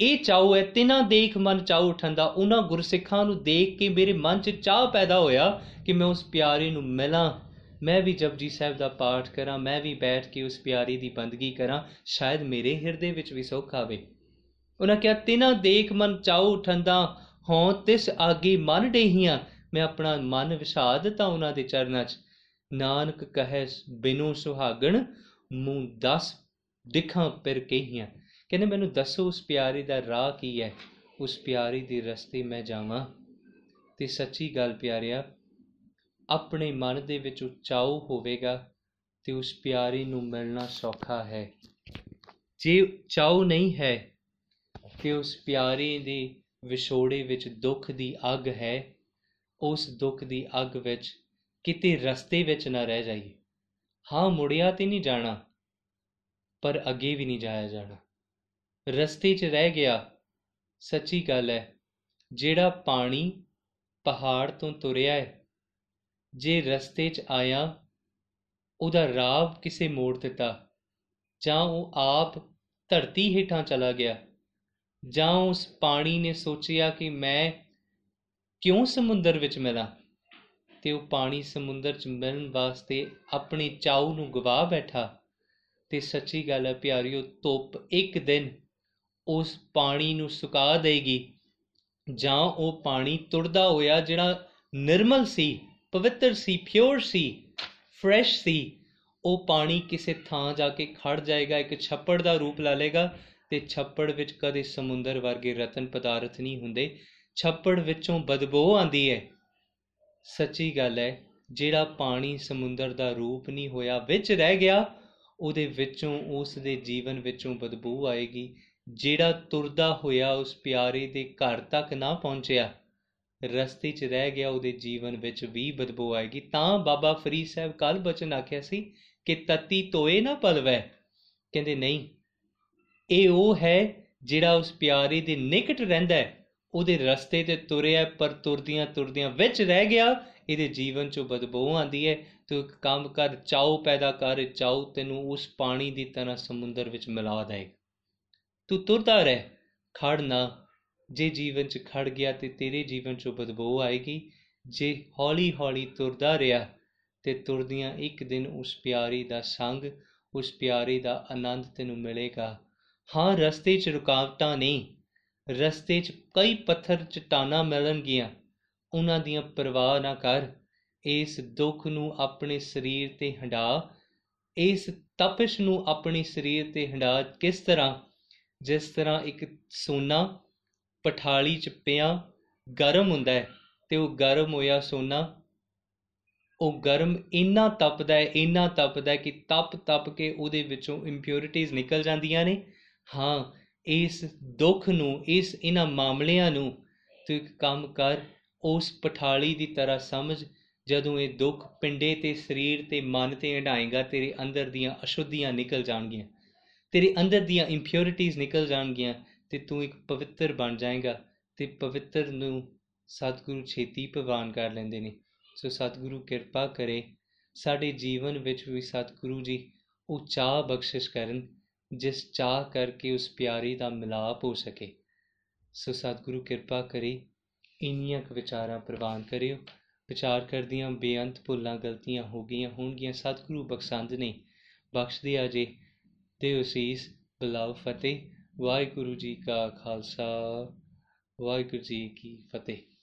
ਇਹ ਚਾਉ ਹੈ, ਤਿਨਾ ਦੇਖ ਮਨ ਚਾਉ ਉਠੰਦਾ। ਉਹਨਾਂ ਗੁਰਸਿੱਖਾਂ ਨੂੰ ਦੇਖ ਕੇ ਮੇਰੇ ਮਨ 'ਚ ਚਾਹ ਪੈਦਾ ਹੋਇਆ ਕਿ ਮੈਂ ਉਸ ਪਿਆਰੇ ਨੂੰ ਮਿਲਾਂ। ਮੈਂ ਵੀ ਜਪਜੀ ਸਾਹਿਬ ਦਾ ਪਾਠ ਕਰਾਂ, ਮੈਂ ਵੀ ਬੈਠ ਕੇ ਉਸ ਪਿਆਰੀ ਦੀ ਬੰਦਗੀ ਕਰਾਂ। ਸ਼ਾਇਦ ਮੇਰੇ ਹਿਰਦੇ ਵਿੱਚ ਵੀ ਸੁੱਖ ਆਵੇ। ਉਹਨਾਂ ਕਿਹਾ, ਤਿਨਾ ਦੇਖ ਮਨ ਚਾਉ ਉਠੰਦਾ ਹੋਂ ਤਿਸ ਆਗੇ ਮਨ ਡੇਹੀਆਂ। ਮੈਂ ਆਪਣਾ ਮਨ ਵਿਛਾ ਦਿੱਤਾ ਉਹਨਾਂ ਦੇ ਚਰਨਾਂ 'ਚ। ਨਾਨਕ ਕਹੈ ਬਿਨੂ ਸੁਹਾਗਣ, ਮੂੰ ਦਸ ਦਿਖਾਂ ਪਰ ਕਹੀਆਂ। ਕਹਿੰਦੇ, ਮੈਨੂੰ ਦੱਸੋ ਉਸ ਪਿਆਰੇ ਦਾ ਰਾਹ ਕੀ ਹੈ? ਉਸ ਪਿਆਰੀ ਦੇ ਰਸਤੇ ਮੈਂ ਜਾਵਾਂ। ਤੇ ਸੱਚੀ ਗੱਲ ਪਿਆਰਿਆ, ਆਪਣੇ ਮਨ ਦੇ ਵਿੱਚ ਉਚਾਉ ਹੋਵੇਗਾ ਤੇ ਉਸ ਪਿਆਰੀ ਨੂੰ ਮਿਲਣਾ ਸੌਖਾ ਹੈ। ਜੇ ਚਾਉ ਨਹੀਂ ਹੈ ਕਿ ਉਸ ਪਿਆਰੇ ਦੇ ਵਿਛੋੜੇ ਵਿੱਚ ਦੁੱਖ ਦੀ ਅੱਗ ਹੈ। ਉਸ ਦੁੱਖ ਦੀ ਅੱਗ ਵਿੱਚ ਕਿਤੇ ਰਸਤੇ ਵਿੱਚ ਨਾ ਰਹਿ ਜਾਈਏ। ਹਾਂ, ਮੁੜਿਆ ਤੇ ਨਹੀਂ ਜਾਣਾ, ਪਰ ਅੱਗੇ ਵੀ ਨਹੀਂ ਜਾਇਆ ਜਾਣਾ। ਰਸਤੇ 'ਚ ਰਹਿ ਗਿਆ, ਸੱਚੀ ਗੱਲ ਹੈ ਜਿਹੜਾ ਪਾਣੀ ਪਹਾੜ ਤੋਂ ਤੁਰਿਆ ਹੈ ਜੇ ਰਸਤੇ 'ਚ ਆਇਆ, ਉਹਦਾ ਰਾਹ ਕਿਸੇ ਮੋੜ ਦਿੱਤਾ, ਜਾਂ ਉਹ ਆਪ ਧਰਤੀ ਹੇਠਾਂ ਚਲਾ ਗਿਆ, ਜਾਂ ਉਸ ਪਾਣੀ ਨੇ ਸੋਚਿਆ ਕਿ ਮੈਂ ਕਿਉਂ ਸਮੁੰਦਰ ਵਿੱਚ ਮਿਲਾਂ? ਤੇ ਉਹ ਪਾਣੀ ਸਮੁੰਦਰ 'ਚ ਮਿਲਣ ਵਾਸਤੇ ਆਪਣੀ ਚਾਉ ਨੂੰ ਗਵਾ ਬੈਠਾ। ਤੇ ਸੱਚੀ ਗੱਲ ਹੈ ਪਿਆਰਿਓ, ਧੁੱਪ ਇੱਕ ਦਿਨ ਉਸ ਪਾਣੀ ਨੂੰ ਸੁਕਾ ਦੇਗੀ। ਜਾਂ ਉਹ ਪਾਣੀ ਤੁਰਦਾ ਹੋਇਆ ਜਿਹੜਾ ਨਿਰਮਲ ਸੀ, ਪਵਿੱਤਰ ਸੀ ਪਿਓਰ ਸੀ ਫਰੈਸ਼ ਸੀ, ਉਹ ਪਾਣੀ ਕਿਸੇ ਥਾਂ ਜਾ ਕੇ ਖੜ ਜਾਏਗਾ, ਇੱਕ ਛੱਪੜ ਦਾ ਰੂਪ ਲੈ ਲੇਗਾ ਤੇ ਛੱਪੜ ਵਿੱਚ ਕਦੇ ਸਮੁੰਦਰ ਵਰਗੇ ਰਤਨ ਪਦਾਰਥ ਨਹੀਂ ਹੁੰਦੇ। ਛੱਪੜ ਵਿੱਚੋਂ ਬਦਬੂ ਆਂਦੀ ਹੈ। ਸੱਚੀ ਗੱਲ ਹੈ, ਜਿਹੜਾ ਪਾਣੀ ਸਮੁੰਦਰ ਦਾ ਰੂਪ ਨਹੀਂ ਹੋਇਆ, ਵਿੱਚ ਰਹਿ ਗਿਆ, ਉਹਦੇ ਵਿੱਚੋਂ ਉਸ ਦੇ ਜੀਵਨ ਵਿੱਚੋਂ ਬਦਬੂ ਆਏਗੀ। ਜਿਹੜਾ ਤੁਰਦਾ ਹੋਇਆ ਉਸ ਪਿਆਰੇ ਦੇ ਘਰ ਤੱਕ ਨਾ ਪਹੁੰਚਿਆ, ਰਸਤੇ 'ਚ ਰਹਿ ਗਿਆ, ਉਹਦੇ ਜੀਵਨ ਵਿੱਚ ਵੀ ਬਦਬੂ ਆਏਗੀ। ਤਾਂ ਬਾਬਾ ਫਰੀਦ ਸਾਹਿਬ ਕੱਲ ਬਚਨ ਆਖਿਆ ਸੀ ਕਿ ਤਤੀ ਤੋਏ ਨਾ ਪਲਵੈ। ਕਹਿੰਦੇ, ਨਹੀਂ, ਇਹ ਉਹ ਹੈ ਜਿਹੜਾ ਉਸ ਪਿਆਰੇ ਦੇ ਨਿਕਟ ਰਹਿੰਦਾ ਹੈ ਉਹਦੇ ਰਸਤੇ ਤੇ ਤੁਰਿਆ, ਪਰ ਤੁਰਦੀਆਂ ਤੁਰਦੀਆਂ ਵਿੱਚ ਰਹਿ ਗਿਆ। ਇਹਦੇ ਜੀਵਨ 'ਚੋਂ ਬਦਬੂ ਆਂਦੀ ਹੈ। ਤੂੰ ਇੱਕ ਕੰਮ ਕਰ ਚਾਉ ਪੈਦਾ ਕਰ ਚਾਉ ਤੈਨੂੰ ਉਸ ਪਾਣੀ ਦੀ ਤਰ੍ਹਾਂ ਸਮੁੰਦਰ ਵਿੱਚ ਮਿਲਾ ਦੇਗਾ। ਤੂੰ ਤੁਰਦਾ ਰਹਿ ਖੜ ਨਾ। ਜੇ ਜੀਵਨ 'ਚ ਖੜ ਗਿਆ ਤੇ ਤੇਰੇ ਜੀਵਨ 'ਚੋਂ ਬਦਬੂ ਆਏਗੀ। ਜੇ ਹੌਲੀ ਹੌਲੀ ਤੁਰਦਾ ਰਿਹਾ ਤੇ ਤੁਰਦੀਆਂ ਇੱਕ ਦਿਨ ਉਸ ਪਿਆਰੀ ਦਾ ਸੰਗ, ਉਸ ਪਿਆਰੀ ਦਾ ਆਨੰਦ ਤੈਨੂੰ ਮਿਲੇਗਾ। ਹਾਂ, ਰਸਤੇ 'ਚ ਰੁਕਾਵਟਾਂ ਨਹੀਂ ਰਸਤੇ 'ਚ ਕਈ ਪੱਥਰ ਚਟਾਨਾਂ ਮਿਲਣਗੀਆਂ ਉਹਨਾਂ ਦੀਆਂ ਪਰਵਾਹ ਨਾ ਕਰ। ਇਸ ਦੁੱਖ ਨੂੰ ਆਪਣੇ ਸਰੀਰ ਤੇ ਹੰਡਾ ਇਸ ਤਪਸ਼ ਨੂੰ ਆਪਣੇ ਸਰੀਰ ਤੇ ਹੰਡਾ ਕਿਸ ਤਰ੍ਹਾਂ? ਜਿਸ ਤਰ੍ਹਾਂ ਇੱਕ ਸੋਨਾ ਪਠਾਲੀ 'ਚ ਪਿਆ ਗਰਮ ਹੁੰਦਾ ਹੈ ਤੇ ਉਹ ਗਰਮ ਹੋਇਆ ਸੋਨਾ। ਉਹ ਗਰਮ ਇੰਨਾ ਤਪਦਾ ਹੈ, ਇੰਨਾ ਤਪਦਾ ਹੈ ਕਿ ਤਪ ਤਪ ਕੇ ਉਹਦੇ ਵਿੱਚੋਂ ਇੰਪਿਉਰਿਟੀਜ਼ ਨਿਕਲ ਜਾਂਦੀਆਂ ਨੇ। ਹਾਂ ਇਸ ਦੁੱਖ ਨੂੰ, ਇਸ ਇਹਨਾਂ ਮਾਮਲਿਆਂ ਨੂੰ ਤੂੰ ਇੱਕ ਕੰਮ ਕਰ, ਉਸ ਪਠਾਲੀ ਦੀ ਤਰ੍ਹਾਂ ਸਮਝ, ਜਦੋਂ ਇਹ ਦੁੱਖ ਪਿੰਡੇ ਤੇ ਸਰੀਰ ਤੇ ਮਨ ਤੇ ਹਟਾਏਗਾ ਤੇਰੇ ਅੰਦਰ ਦੀਆਂ ਅਸ਼ੁੱਧੀਆਂ ਨਿਕਲ ਜਾਣਗੀਆਂ। ਤੇਰੇ ਅੰਦਰ ਦੀਆਂ ਇੰਪਿਉਰਿਟੀਜ਼ ਨਿਕਲ ਜਾਣਗੀਆਂ ਤੇ ਤੂੰ ਇੱਕ ਪਵਿੱਤਰ ਬਣ ਜਾਏਗਾ ਤੇ ਪਵਿੱਤਰ ਨੂੰ ਸਤਿਗੁਰੂ ਛੇਤੀ ਪ੍ਰਵਾਨ ਕਰ ਲੈਂਦੇ ਨੇ। ਸੋ ਸਤਿਗੁਰੂ ਕਿਰਪਾ ਕਰੇ ਸਾਡੇ ਜੀਵਨ ਵਿੱਚ ਵੀ ਸਤਿਗੁਰੂ ਜੀ, ਉਹ ਚਾਹ ਬਖਸ਼ਿਸ਼ ਕਰਨ ਜਿਸ ਚਾਹ ਕਰਕੇ ਉਸ ਪਿਆਰੀ ਦਾ ਮਿਲਾਪ ਹੋ ਸਕੇ। ਸੋ ਸਤਿਗੁਰੂ ਕਿਰਪਾ ਕਰੇ, ਇੰਨੀਆਂ ਕੁ ਵਿਚਾਰਾਂ ਪ੍ਰਵਾਨ ਕਰਿਓ। ਵਿਚਾਰ ਕਰਦੀਆਂ ਬੇਅੰਤ ਭੁੱਲਾਂ ਗਲਤੀਆਂ ਹੋ ਗਈਆਂ ਹੋਣਗੀਆਂ। ਸਤਿਗੁਰੂ ਬਖਸ਼ੰਦ ਨੇ ਬਖਸ਼ਦੇ ਆ ਜੇ। ਤੇ ਅਸੀਸ ਬਲਾਉ ਫਤਿਹ। ਵਾਹਿਗੁਰੂ ਜੀ ਕਾ ਖਾਲਸਾ, ਵਾਹਿਗੁਰੂ ਜੀ ਕੀ ਫਤਿਹ।